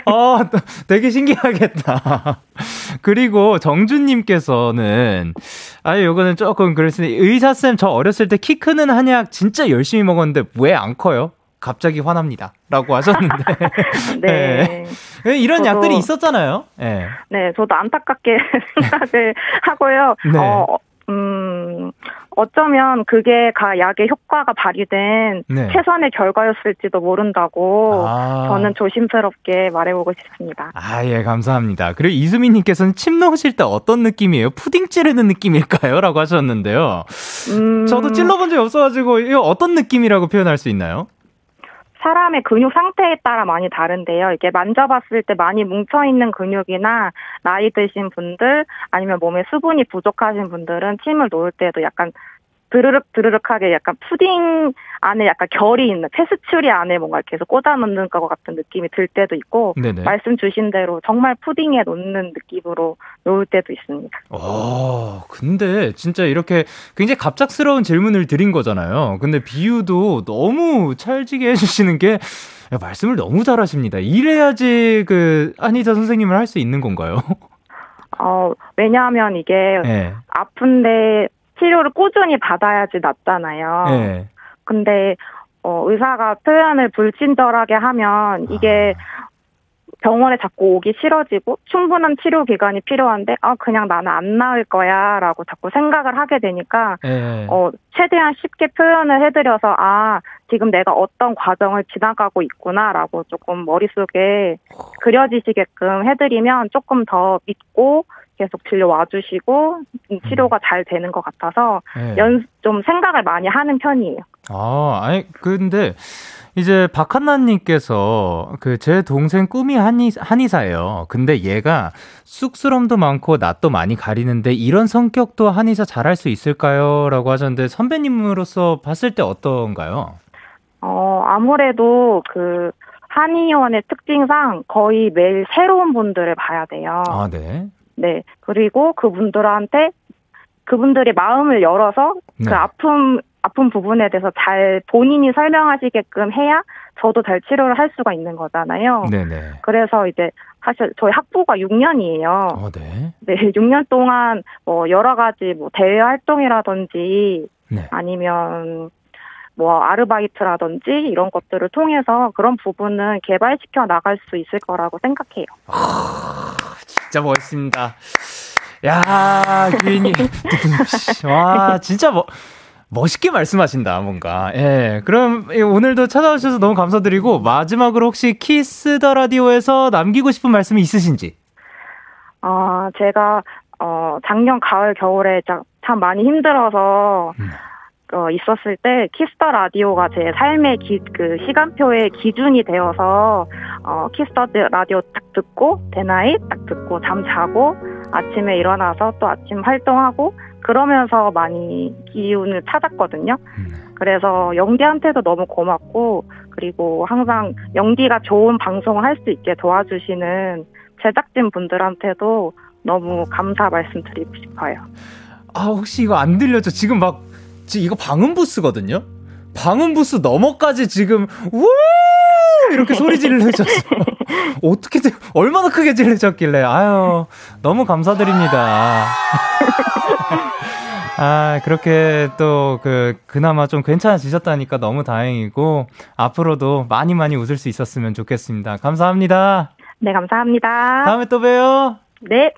아, 되게 신기하겠다. 그리고 정준님께서는 아, 요거는 조금 그랬으니 의사 쌤 저 어렸을 때 키 크는 한약 진짜 열심히 먹었는데 왜 안 커요? 갑자기 화납니다. 라고 하셨는데. *laughs* 네. 네. 이런 저도, 약들이 있었잖아요. 네. 네, 저도 안타깝게 *laughs* 생각을 하고요. 네. 어, 음, 어쩌면 그게 가 약의 효과가 발휘된 네. 최선의 결과였을지도 모른다고 아. 저는 조심스럽게 말해보고 싶습니다. 아, 예, 감사합니다. 그리고 이수민님께서는 침 놓으실 때 어떤 느낌이에요? 푸딩 찌르는 느낌일까요? 라고 하셨는데요. 음... 저도 찔러본 적이 없어가지고, 이거 어떤 느낌이라고 표현할 수 있나요? 사람의 근육 상태에 따라 많이 다른데요. 이게 만져봤을 때 많이 뭉쳐있는 근육이나 나이 드신 분들 아니면 몸에 수분이 부족하신 분들은 침을 놓을 때도 약간 드르륵 드르륵하게 약간 푸딩 안에 약간 결이 있는 페스츄리 안에 뭔가 계속 꽂아 놓는 것 같은 느낌이 들 때도 있고 네네. 말씀 주신 대로 정말 푸딩에 놓는 느낌으로 놓을 때도 있습니다. 아 근데 진짜 이렇게 굉장히 갑작스러운 질문을 드린 거잖아요. 근데 비유도 너무 찰지게 *laughs* 해주시는 게 야, 말씀을 너무 잘하십니다. 이래야지 그 한의사 선생님을 할 수 있는 건가요? *laughs* 어 왜냐하면 이게 네. 아픈데 치료를 꾸준히 받아야지 낫잖아요. 네. 근데 어, 의사가 표현을 불친절하게 하면 이게 아. 병원에 자꾸 오기 싫어지고 충분한 치료 기간이 필요한데 아 그냥 나는 안 나을 거야라고 자꾸 생각을 하게 되니까 네. 어 최대한 쉽게 표현을 해드려서 아 지금 내가 어떤 과정을 지나가고 있구나라고 조금 머릿속에 그려지시게끔 해드리면 조금 더 믿고 계속 진료 와주시고 치료가 잘 되는 것 같아서 네. 연좀 생각을 많이 하는 편이에요. 아, 아니 근데 이제 박한나님께서 그 제 동생 꿈이 한의, 한의사예요. 근데 얘가 쑥스럼도 많고 낯도 많이 가리는데 이런 성격도 한의사 잘할 수 있을까요? 라고 하셨는데 선배님으로서 봤을 때 어떤가요? 어, 아무래도 그 한의원의 특징상 거의 매일 새로운 분들을 봐야 돼요. 아, 네. 네. 그리고 그분들한테 그분들의 마음을 열어서 그 네. 그 아픔 아픈 부분에 대해서 잘 본인이 설명하시게끔 해야 저도 잘 치료를 할 수가 있는 거잖아요. 네네. 그래서 이제 사실 저희 학부가 6년이에요. 어, 네. 네, *laughs* 6년 동안 뭐 여러 가지 뭐 대외 활동이라든지 네. 아니면 뭐 아르바이트라든지 이런 것들을 통해서 그런 부분은 개발시켜 나갈 수 있을 거라고 생각해요. 아, 진짜 멋있습니다. 야, 규인이. *laughs* 와, 진짜 뭐. 멋있게 말씀하신다, 뭔가. 예. 그럼 오늘도 찾아오셔서 너무 감사드리고, 마지막으로 혹시 키스 더 라디오에서 남기고 싶은 말씀이 있으신지? 어, 제가, 어, 작년 가을, 겨울에 참 많이 힘들어서, 음. 어, 있었을 때 키스 더 라디오가 제 삶의 기, 그 시간표의 기준이 되어서 어, 키스 더 라디오 딱 듣고 데나잇 딱 듣고 잠 자고 아침에 일어나서 또 아침 활동하고 그러면서 많이 기운을 찾았거든요. 음. 그래서 영디한테도 너무 고맙고 그리고 항상 영디가 좋은 방송을 할 수 있게 도와주시는 제작진 분들한테도 너무 감사 말씀드리고 싶어요. 아 혹시 이거 안 들려져? 지금 막 지금 이거 방음 부스거든요. 방음 부스 너머까지 지금 우 이렇게 소리 지르셨어. *laughs* 어떻게 얼마나 크게 질르셨길래 아유 너무 감사드립니다. *laughs* 아, 그렇게 또 그, 그나마 좀 괜찮아지셨다니까 너무 다행이고, 앞으로도 많이 많이 웃을 수 있었으면 좋겠습니다. 감사합니다. 네, 감사합니다. 다음에 또 봬요. 네.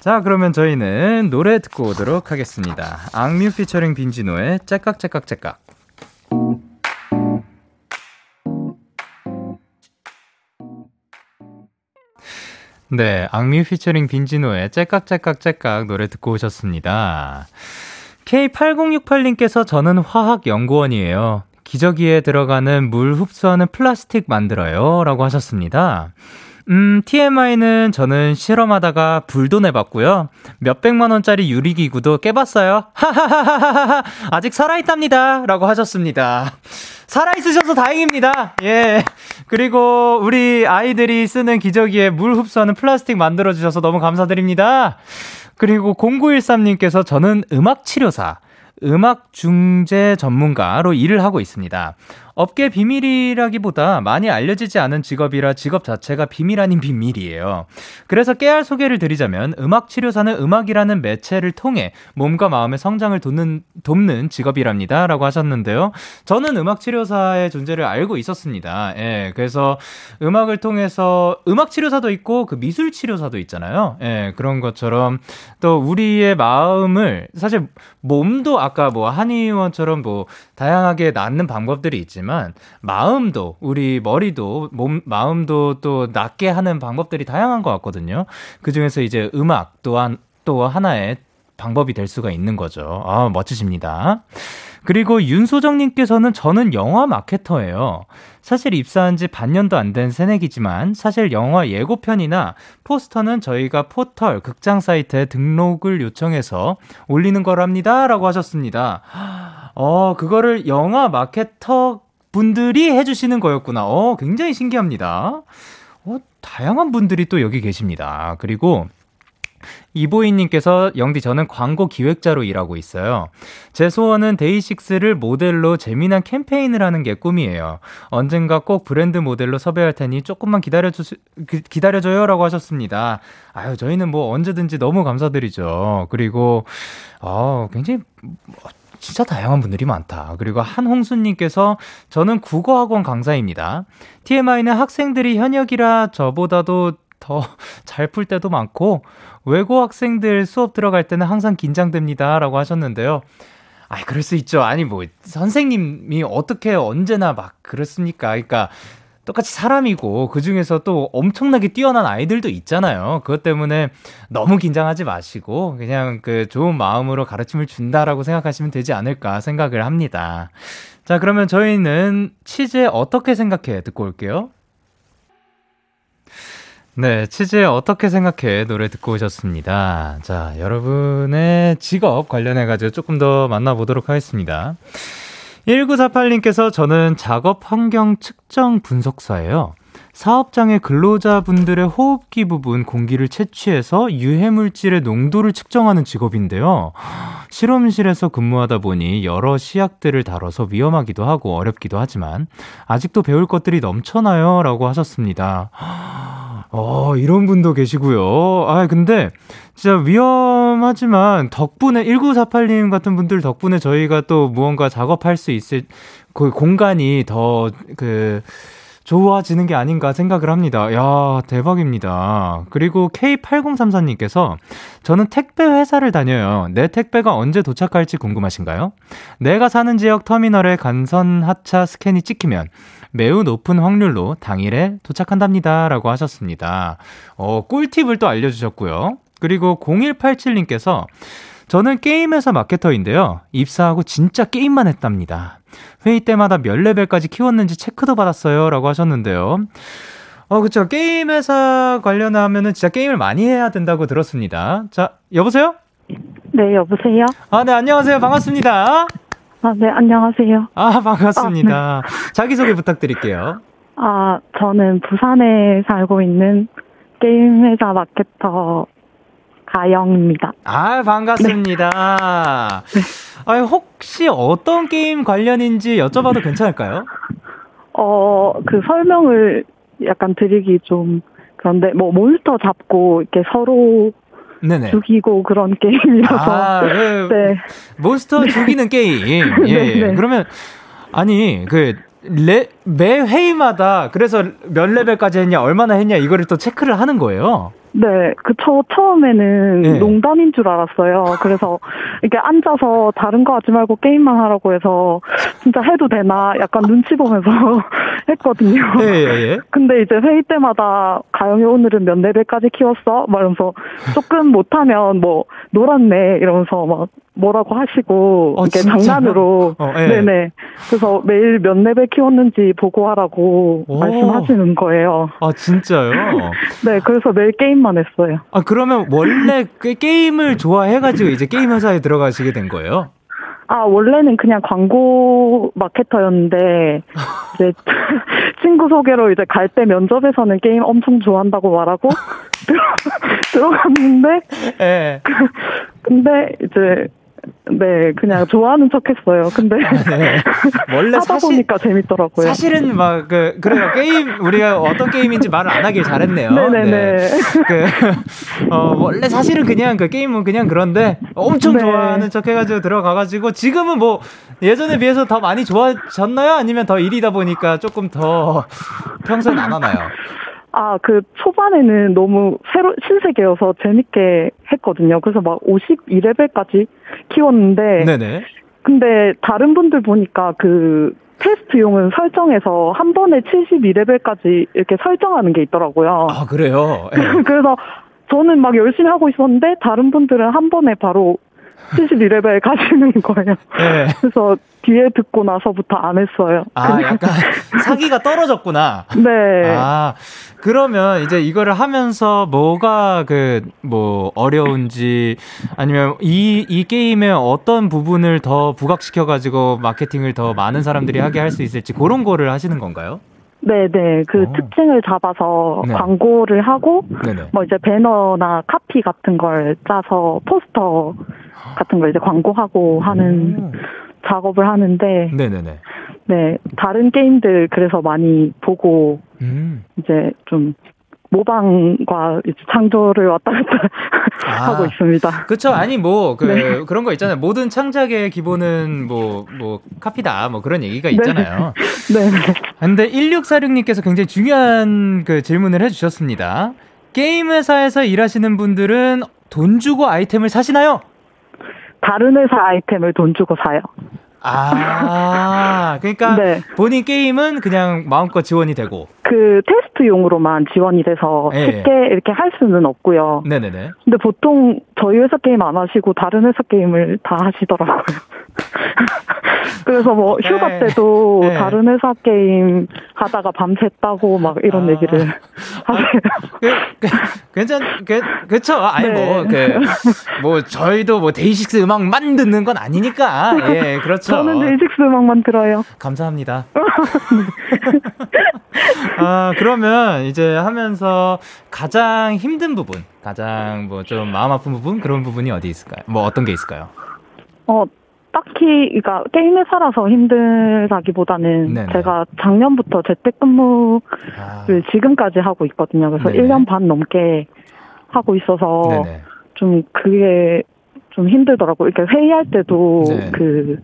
자, 그러면 저희는 노래 듣고 오도록 하겠습니다. 악뮤 피처링 빈지노의 째깍째깍째깍. 네, 악뮤 피처링 빈지노의 째깍째깍째깍 노래 듣고 오셨습니다. K8068님께서 저는 화학연구원이에요. 기저귀에 들어가는 물 흡수하는 플라스틱 만들어요. 라고 하셨습니다. 음, TMI는 저는 실험하다가 불도 내봤고요. 몇백만 원짜리 유리기구도 깨봤어요. 하하하하하 아직 살아있답니다. 라고 하셨습니다. 살아있으셔서 다행입니다. 예. 그리고 우리 아이들이 쓰는 기저귀에 물 흡수하는 플라스틱 만들어주셔서 너무 감사드립니다. 그리고 0913님께서 저는 음악 치료사, 음악 중재 전문가로 일을 하고 있습니다. 업계 비밀이라기보다 많이 알려지지 않은 직업이라 직업 자체가 비밀 아닌 비밀이에요. 그래서 깨알 소개를 드리자면 음악 치료사는 음악이라는 매체를 통해 몸과 마음의 성장을 돕는 돕는 직업이랍니다 라고 하셨는데요. 저는 음악 치료사의 존재를 알고 있었습니다. 예. 그래서 음악을 통해서 음악 치료사도 있고 그 미술 치료사도 있잖아요. 예. 그런 것처럼 또 우리의 마음을 사실 몸도 아까 뭐 한의원처럼 뭐 다양하게 낫는 방법들이 있지만 있지만 마음도 우리 머리도 몸 마음도 또 낫게 하는 방법들이 다양한 것 같거든요. 그 중에서 이제 음악 또한 또 하나의 방법이 될 수가 있는 거죠. 아, 멋지십니다. 그리고 윤소정님께서는 저는 영화 마케터예요. 사실 입사한 지 반년도 안 된 새내기지만 사실 영화 예고편이나 포스터는 저희가 포털, 극장 사이트에 등록을 요청해서 올리는 거랍니다. 라고 하셨습니다. 어, 그거를 영화 마케터 분들이 해주시는 거였구나. 어, 굉장히 신기합니다. 어, 다양한 분들이 또 여기 계십니다. 그리고 이보이님께서 영디 저는 광고 기획자로 일하고 있어요. 제 소원은 데이식스를 모델로 재미난 캠페인을 하는 게 꿈이에요. 언젠가 꼭 브랜드 모델로 섭외할 테니 조금만 기다려주 기다려줘요라고 하셨습니다. 아유 저희는 뭐 언제든지 너무 감사드리죠. 그리고 어 굉장히 진짜 다양한 분들이 많다. 그리고 한홍수님께서 저는 국어학원 강사입니다. TMI는 학생들이 현역이라 저보다도 더 잘 풀 때도 많고 외고 학생들 수업 들어갈 때는 항상 긴장됩니다. 라고 하셨는데요. 아, 그럴 수 있죠. 아니 뭐 선생님이 어떻게 언제나 막 그렇습니까? 그러니까 똑같이 사람이고 그 중에서 또 엄청나게 뛰어난 아이들도 있잖아요. 그것 때문에 너무 긴장하지 마시고 그냥 그 좋은 마음으로 가르침을 준다라고 생각하시면 되지 않을까 생각을 합니다. 자, 그러면 저희는 치즈 어떻게 생각해 듣고 올게요. 네, 치즈에 어떻게 생각해 노래 듣고 오셨습니다. 자, 여러분의 직업 관련해가지고 조금 더 만나보도록 하겠습니다. 1948님께서 저는 작업 환경 측정 분석사예요. 사업장의 근로자분들의 호흡기 부분 공기를 채취해서 유해물질의 농도를 측정하는 직업인데요. 실험실에서 근무하다 보니 여러 시약들을 다뤄서 위험하기도 하고 어렵기도 하지만 아직도 배울 것들이 넘쳐나요. 라고 하셨습니다. 어, 이런 분도 계시고요. 아, 근데 진짜 위험하지만 덕분에 1948님 같은 분들 덕분에 저희가 또 무언가 작업할 수 있을 그 공간이 더 그 좋아지는 게 아닌가 생각을 합니다. 야, 대박입니다. 그리고 K8034님께서 저는 택배 회사를 다녀요. 내 택배가 언제 도착할지 궁금하신가요? 내가 사는 지역 터미널에 간선 하차 스캔이 찍히면 매우 높은 확률로 당일에 도착한답니다. 라고 하셨습니다. 어, 꿀팁을 또 알려주셨고요. 그리고 0187님께서 저는 게임회사 마케터인데요. 입사하고 진짜 게임만 했답니다. 회의 때마다 몇 레벨까지 키웠는지 체크도 받았어요. 라고 하셨는데요. 어, 그쵸. 게임 회사 관련하면은 진짜 게임을 많이 해야 된다고 들었습니다. 자, 여보세요? 네, 여보세요? 아, 네, 안녕하세요. 반갑습니다. 아, 네, 안녕하세요. 아, 반갑습니다. 아, 네. 자기소개 부탁드릴게요. 아, 저는 부산에 살고 있는 게임 회사 마케터 가영입니다. 아, 반갑습니다. 네. 아, 혹시 어떤 게임 관련인지 여쭤봐도 괜찮을까요? 어, 그 설명을 약간 드리기 좀 그런데 뭐 몬스터 잡고 이렇게 서로 네네. 죽이고 그런 게임이라서. 아, 그 네. 몬스터 죽이는 게임. 예. *laughs* 그러면 아니 그 레, 매 회의마다 그래서 몇 레벨까지 했냐 얼마나 했냐 이거를 또 체크를 하는 거예요. 네, 그 저 처음에는 네. 농담인 줄 알았어요. 그래서 이렇게 앉아서 다른 거 하지 말고 게임만 하라고 해서 진짜 해도 되나 약간 눈치 보면서 *laughs* 했거든요. 예, 예, 예. 근데 이제 회의 때마다 가영이 오늘은 몇 레벨까지 키웠어? 말하면서 조금 못하면 뭐 놀았네 이러면서 막 뭐라고 하시고 어, 이렇게 장난으로 어, 예. 네네 그래서 매일 몇 레벨 키웠는지 보고하라고 오. 말씀하시는 거예요. 아 진짜요? *laughs* 네 그래서 매일 게임만 했어요. 아 그러면 원래 그 게임을 좋아해가지고 이제 게임 회사에 들어가시게 된 거예요? 아, 원래는 그냥 광고 마케터였는데, 이제, *laughs* 친구 소개로 이제 갈 때 면접에서는 게임 엄청 좋아한다고 말하고, *laughs* 들어, 갔는데 네. 근데 이제, 네, 그냥 좋아하는 척 했어요. 근데 네. *laughs* 원래 하다 사실, 보니까 재밌더라고요. 사실은 막 그 그래요. 게임 우리가 어떤 게임인지 말을 안 하길 잘했네요. 네네네. 네. 그 어, 원래 사실은 그냥 그 게임은 그냥 그런데 엄청 네. 좋아하는 척 해가지고 들어가가지고 지금은 뭐 예전에 비해서 더 많이 좋아졌나요? 아니면 더 일이다 보니까 조금 더 평소엔 안 하나요? 아, 그 초반에는 너무 새로 신세계여서 재밌게 했거든요. 그래서 막 52레벨까지 키웠는데 네네. 근데 다른 분들 보니까 그 테스트용은 설정해서 한 번에 72레벨까지 이렇게 설정하는 게 있더라고요. 아, 그래요? 네. *laughs* 그래서 저는 막 열심히 하고 있었는데 다른 분들은 한 번에 바로 72레벨 가시는 거예요. 네. 그래서 뒤에 듣고 나서부터 안 했어요. 아, 그냥. 약간 *laughs* 사기가 떨어졌구나. 네. 아, 그러면 이제 이거를 하면서 뭐가 그, 뭐, 어려운지 아니면 이, 이 게임의 어떤 부분을 더 부각시켜가지고 마케팅을 더 많은 사람들이 하게 할 수 있을지 그런 거를 하시는 건가요? 네네 그 오. 어. 특징을 잡아서 네. 광고를 하고 네네. 뭐 이제 배너나 카피 같은 걸 짜서 포스터 같은 걸 이제 광고하고 하는 오. 작업을 하는데 네네네 네 다른 게임들 그래서 많이 보고 음. 이제 좀 모방과 창조를 왔다 갔다 아, *laughs* 하고 있습니다. 그렇죠. 아니 뭐그 네. 그런 거 있잖아요. 모든 창작의 기본은 뭐뭐 뭐 카피다 뭐 그런 얘기가 네. 있잖아요. 네. *laughs* 네. 근데 1646님께서 굉장히 중요한 그 질문을 해 주셨습니다. 게임 회사에서 일하시는 분들은 돈 주고 아이템을 사시나요? 다른 회사 아이템을 돈 주고 사요. 아, 그러니까 네. 본인 게임은 그냥 마음껏 지원이 되고. 그 테스트용으로만 지원이 돼서 네. 쉽게 이렇게 할 수는 없고요. 네네네. 근데 보통 저희 회사 게임 안 하시고 다른 회사 게임을 다 하시더라고요. *laughs* 그래서 뭐 휴가 네. 때도 네. 다른 회사 게임 하다가 밤샜다고 막 이런 아. 얘기를 아, 하세요. 그, 그, 괜찮, 그, 그쵸. 아니 네. 뭐, 그, 뭐 저희도 뭐 데이식스 음악만 듣는 건 아니니까. 예, 그렇죠. 저는 데이식스 음악만 들어요. 감사합니다. *laughs* 아, 그러면 이제 하면서 가장 힘든 부분, 가장 뭐 좀 마음 아픈 부분 그런 부분이 어디 있을까요? 뭐 어떤 게 있을까요? 어, 딱히 그러니까 게임 회사라서 힘들다기보다는 네네. 제가 작년부터 재택근무를 아. 지금까지 하고 있거든요. 그래서 네네. 1년 반 넘게 하고 있어서 네네. 좀 그게 좀 힘들더라고요. 이렇게 회의할 때도 네. 그,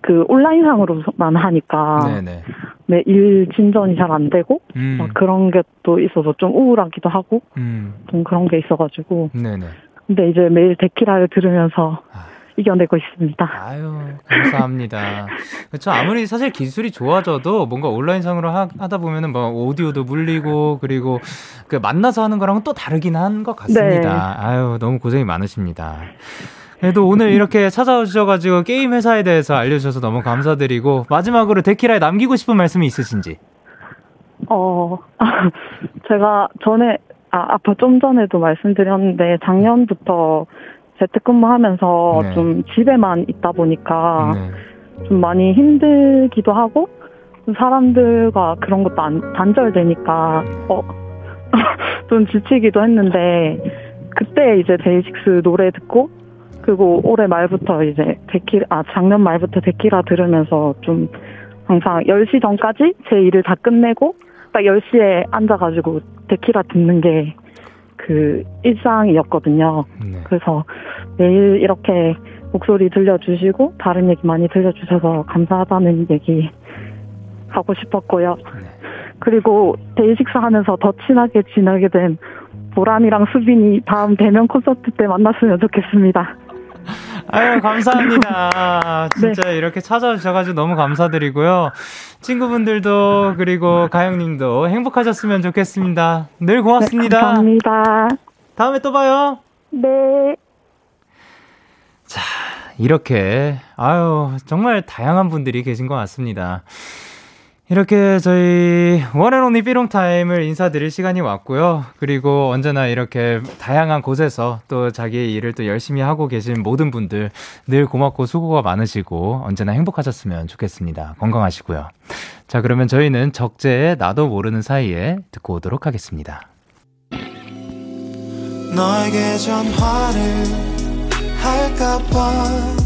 그 온라인상으로만 하니까 네, 일 진전이 잘 안 되고 음. 막 그런 게 또 있어서 좀 우울하기도 하고 음. 좀 그런 게 있어가지고 네네. 근데 이제 매일 데키라를 들으면서 아. 이겨내고 있습니다. 아유, 감사합니다. 그렇죠. 아무리 사실 기술이 좋아져도 뭔가 온라인상으로 하, 다 보면은 뭐 오디오도 물리고 그리고 그 만나서 하는 거랑은 또 다르긴 한 것 같습니다. 네. 아유, 너무 고생이 많으십니다. 그래도 오늘 이렇게 찾아오셔가지고 게임 회사에 대해서 알려주셔서 너무 감사드리고 마지막으로 데키라에 남기고 싶은 말씀이 있으신지? 어, *laughs* 제가 전에 아, 아까 좀 전에도 말씀드렸는데 작년부터 재택근무하면서 네. 좀 집에만 있다 보니까 네. 좀 많이 힘들기도 하고 사람들과 그런 것도 안, 단절되니까 어, *laughs* 좀 지치기도 했는데 그때 이제 데이식스 노래 듣고 그리고 올해 말부터 이제 데키 아 작년 말부터 데키라 들으면서 좀 항상 10시 전까지 제 일을 다 끝내고 딱 10시에 앉아가지고 데키라 듣는 게 그 일상이었거든요. 네. 그래서 매일 이렇게 목소리 들려주시고 다른 얘기 많이 들려주셔서 감사하다는 얘기 하고 싶었고요. 네. 그리고 데이식스 하면서 더 친하게 지내게 된 보람이랑 수빈이 다음 대면 콘서트 때 만났으면 좋겠습니다. 아유, 감사합니다. *laughs* 진짜 네. 이렇게 찾아주셔가지고 너무 감사드리고요. 친구분들도, 그리고 가영님도 행복하셨으면 좋겠습니다. 늘 고맙습니다. 네, 감사합니다. 다음에 또 봐요. 네. 자, 이렇게, 아유, 정말 다양한 분들이 계신 것 같습니다. 이렇게 저희 원앤온리 삐롱타임을 인사드릴 시간이 왔고요. 그리고 언제나 이렇게 다양한 곳에서 또 자기의 일을 또 열심히 하고 계신 모든 분들 늘 고맙고 수고가 많으시고 언제나 행복하셨으면 좋겠습니다. 건강하시고요. 자, 그러면 저희는 적재의 나도 모르는 사이에 듣고 오도록 하겠습니다. 너에게 전화를 할까봐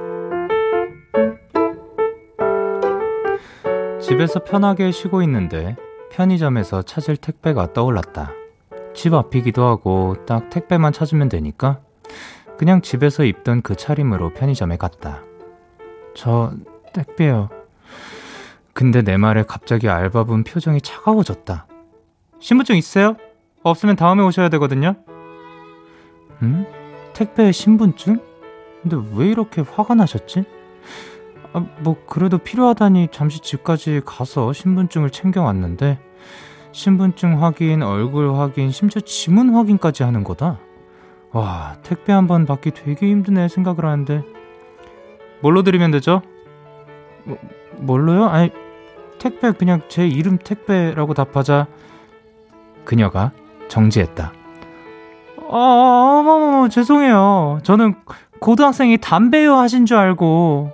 집에서 편하게 쉬고 있는데 편의점에서 찾을 택배가 떠올랐다. 집 앞이기도 하고 딱 택배만 찾으면 되니까 그냥 집에서 입던 그 차림으로 편의점에 갔다. 저 택배요. 근데 내 말에 갑자기 알바분 표정이 차가워졌다. 신분증 있어요? 없으면 다음에 오셔야 되거든요. 음? 택배에 신분증? 근데 왜 이렇게 화가 나셨지? 아, 뭐 그래도 필요하다니 잠시 집까지 가서 신분증을 챙겨왔는데 신분증 확인, 얼굴 확인, 심지어 지문 확인까지 하는 거다. 와, 택배 한 번 받기 되게 힘드네 생각을 하는데 뭘로 드리면 되죠? 뭐, 뭘로요? 아니 택배 그냥 제 이름 택배라고 답하자 그녀가 정지했다. 아, 어머머, 죄송해요. 저는 고등학생이 담배요 하신 줄 알고.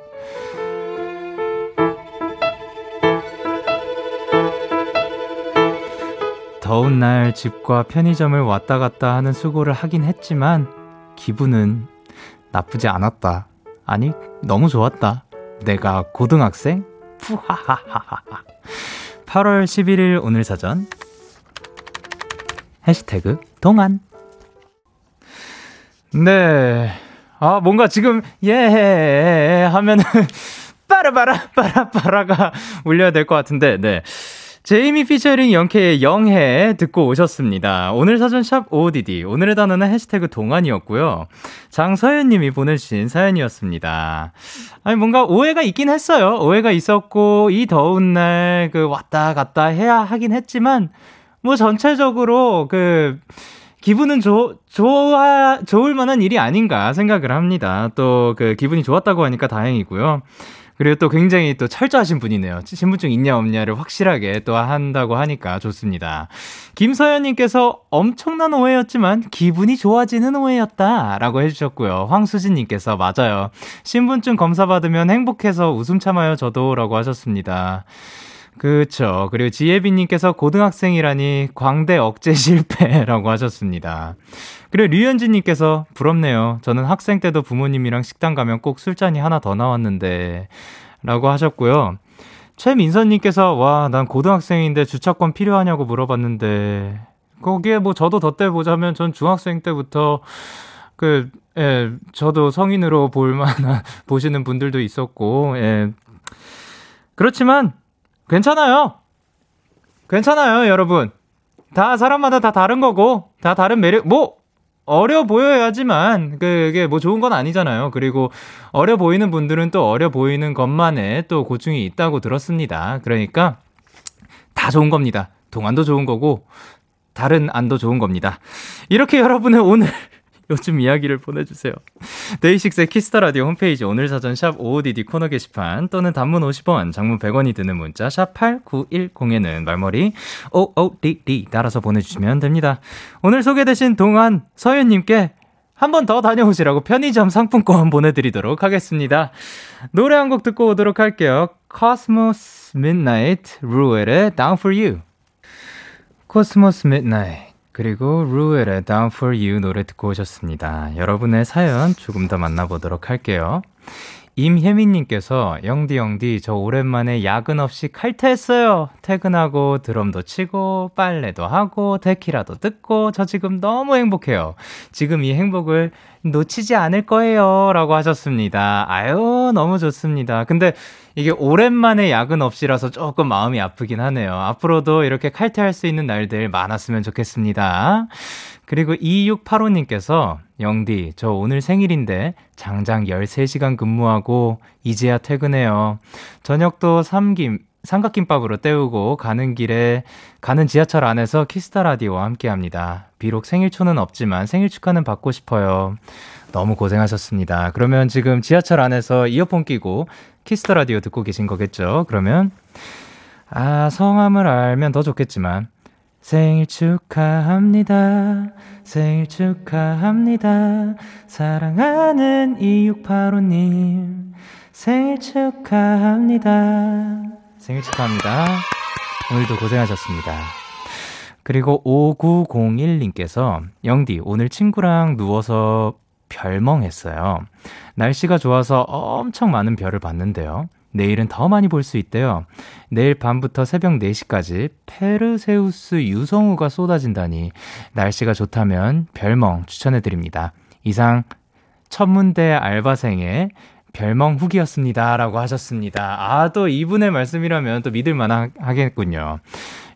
더운 날 집과 편의점을 왔다 갔다 하는 수고를 하긴 했지만 기분은 나쁘지 않았다. 아니, 너무 좋았다. 내가 고등학생? 푸하하하하. 8월 11일 오늘 사전. 해시태그 동안. 네. 아, 뭔가 지금, 예, 하면은, *laughs* 빠라바라, 빠라바라가 울려야 될 것 같은데, 네. 제이미 피처링 영케의 영해 듣고 오셨습니다. 오늘 사전샵 OODD. 오늘의 단어는 해시태그 동안이었고요. 장서연 님이 보내주신 사연이었습니다. 아니, 뭔가 오해가 있긴 했어요. 오해가 있었고, 이 더운 날, 그, 왔다 갔다 해야 하긴 했지만, 뭐 전체적으로 그, 기분은 좋, 좋아, 좋을 만한 일이 아닌가 생각을 합니다. 또 그 기분이 좋았다고 하니까 다행이고요. 그리고 또 굉장히 또 철저하신 분이네요. 신분증 있냐 없냐를 확실하게 또 한다고 하니까 좋습니다. 김서연님께서 엄청난 오해였지만 기분이 좋아지는 오해였다. 라고 해주셨고요. 황수진님께서 맞아요. 신분증 검사 받으면 행복해서 웃음 참아요 저도. 라고 하셨습니다. 그쵸. 그리고 지혜빈님께서 고등학생이라니 광대 억제 실패라고 하셨습니다. 그리고 류현진님께서 부럽네요. 저는 학생 때도 부모님이랑 식당 가면 꼭 술잔이 하나 더 나왔는데. 라고 하셨고요. 최민선님께서 와, 난 고등학생인데 주차권 필요하냐고 물어봤는데. 거기에 뭐 저도 덧대 보자면 전 중학생 때부터 그, 예, 저도 성인으로 볼 만한, *laughs* 보시는 분들도 있었고, 예. 그렇지만, 괜찮아요. 괜찮아요, 여러분. 다 사람마다 다 다른 거고, 다 다른 매력, 뭐, 어려 보여야지만, 그게 뭐 좋은 건 아니잖아요. 그리고 어려 보이는 분들은 또 어려 보이는 것만의 또 고충이 있다고 들었습니다. 그러니까, 다 좋은 겁니다. 동안도 좋은 거고, 다른 안도 좋은 겁니다. 이렇게 여러분의 오늘 요즘 이야기를 보내주세요. 데이식스의 Kiss the Radio 홈페이지 오늘 사연 샵 OODD 코너 게시판 또는 단문 50원, 장문 100원이 드는 문자 샵 8910에는 말머리 OODD 달아서 보내주시면 됩니다. 오늘 소개되신 동안 서윤님께 한 번 더 다녀오시라고 편의점 상품권 보내드리도록 하겠습니다. 노래 한 곡 듣고 오도록 할게요. Cosmos Midnight 루엘의 Down for You. Cosmos Midnight. 그리고 루엘의 Down for You 노래 듣고 오셨습니다. 여러분의 사연 조금 더 만나보도록 할게요. 임혜민님께서 영디 영디 저 오랜만에 야근 없이 칼퇴했어요. 퇴근하고 드럼도 치고 빨래도 하고 데키라도 듣고 저 지금 너무 행복해요. 지금 이 행복을 놓치지 않을 거예요. 라고 하셨습니다. 아유 너무 좋습니다. 근데 이게 오랜만에 야근 없이라서 조금 마음이 아프긴 하네요. 앞으로도 이렇게 칼퇴할 수 있는 날들 많았으면 좋겠습니다. 그리고 2685님께서 영디, 저 오늘 생일인데 장장 13시간 근무하고 이제야 퇴근해요. 저녁도 삼김, 삼각김밥으로 때우고 가는 길에 가는 지하철 안에서 Kiss the Radio와 함께 합니다. 비록 생일 초는 없지만 생일 축하는 받고 싶어요. 너무 고생하셨습니다. 그러면 지금 지하철 안에서 이어폰 끼고 Kiss the Radio 듣고 계신 거겠죠? 그러면 아, 성함을 알면 더 좋겠지만 생일 축하합니다. 생일 축하합니다. 사랑하는 2685님. 생일 축하합니다. 생일 축하합니다. 오늘도 고생하셨습니다. 그리고 5901님께서 영디 오늘 친구랑 누워서 별멍했어요. 날씨가 좋아서 엄청 많은 별을 봤는데요. 내일은 더 많이 볼 수 있대요. 내일 밤부터 새벽 4시까지 페르세우스 유성우가 쏟아진다니 날씨가 좋다면 별멍 추천해드립니다. 이상 천문대 알바생의 별멍 후기였습니다. 라고 하셨습니다. 아, 또 이분의 말씀이라면 또 믿을만 하겠군요.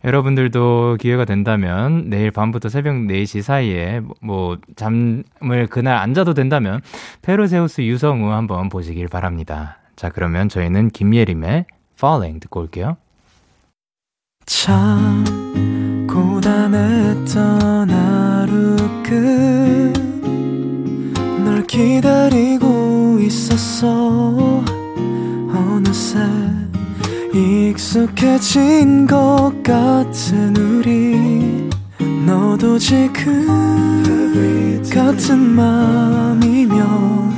여러분들도 기회가 된다면 내일 밤부터 새벽 4시 사이에 뭐 잠을 그날 안 자도 된다면 페르세우스 유성우 한번 보시길 바랍니다. 자, 그러면 저희는 김예림의 Falling 듣고 올게요. 참 고단했던 하루 끝널 기다리고 있었어. 어느새 익숙해진 것 같은 우리. 너도 지금 같은 맘이면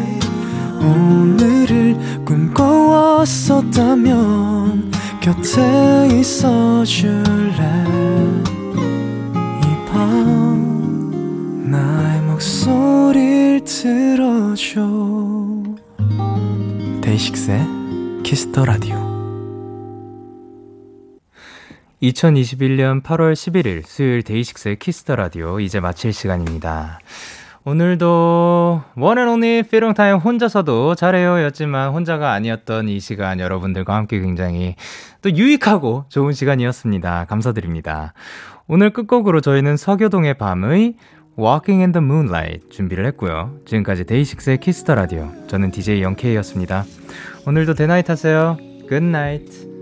오늘을 꿈꿔왔었다면 곁에 있어 줄래? 이 밤 나의 목소리를 들어줘. 데이식스의 Kiss the Radio 2021년 8월 11일 수요일 데이식스의 Kiss the Radio 이제 마칠 시간입니다. 오늘도 원앤온리 피롱타임 혼자서도 잘해요 였지만 혼자가 아니었던 이 시간 여러분들과 함께 굉장히 또 유익하고 좋은 시간이었습니다. 감사드립니다. 오늘 끝곡으로 저희는 서교동의 밤의 Walking in the Moonlight 준비를 했고요. 지금까지 데이식스의 Kiss the Radio 저는 DJ 영케이였습니다. 오늘도 대나잇 하세요. Good night.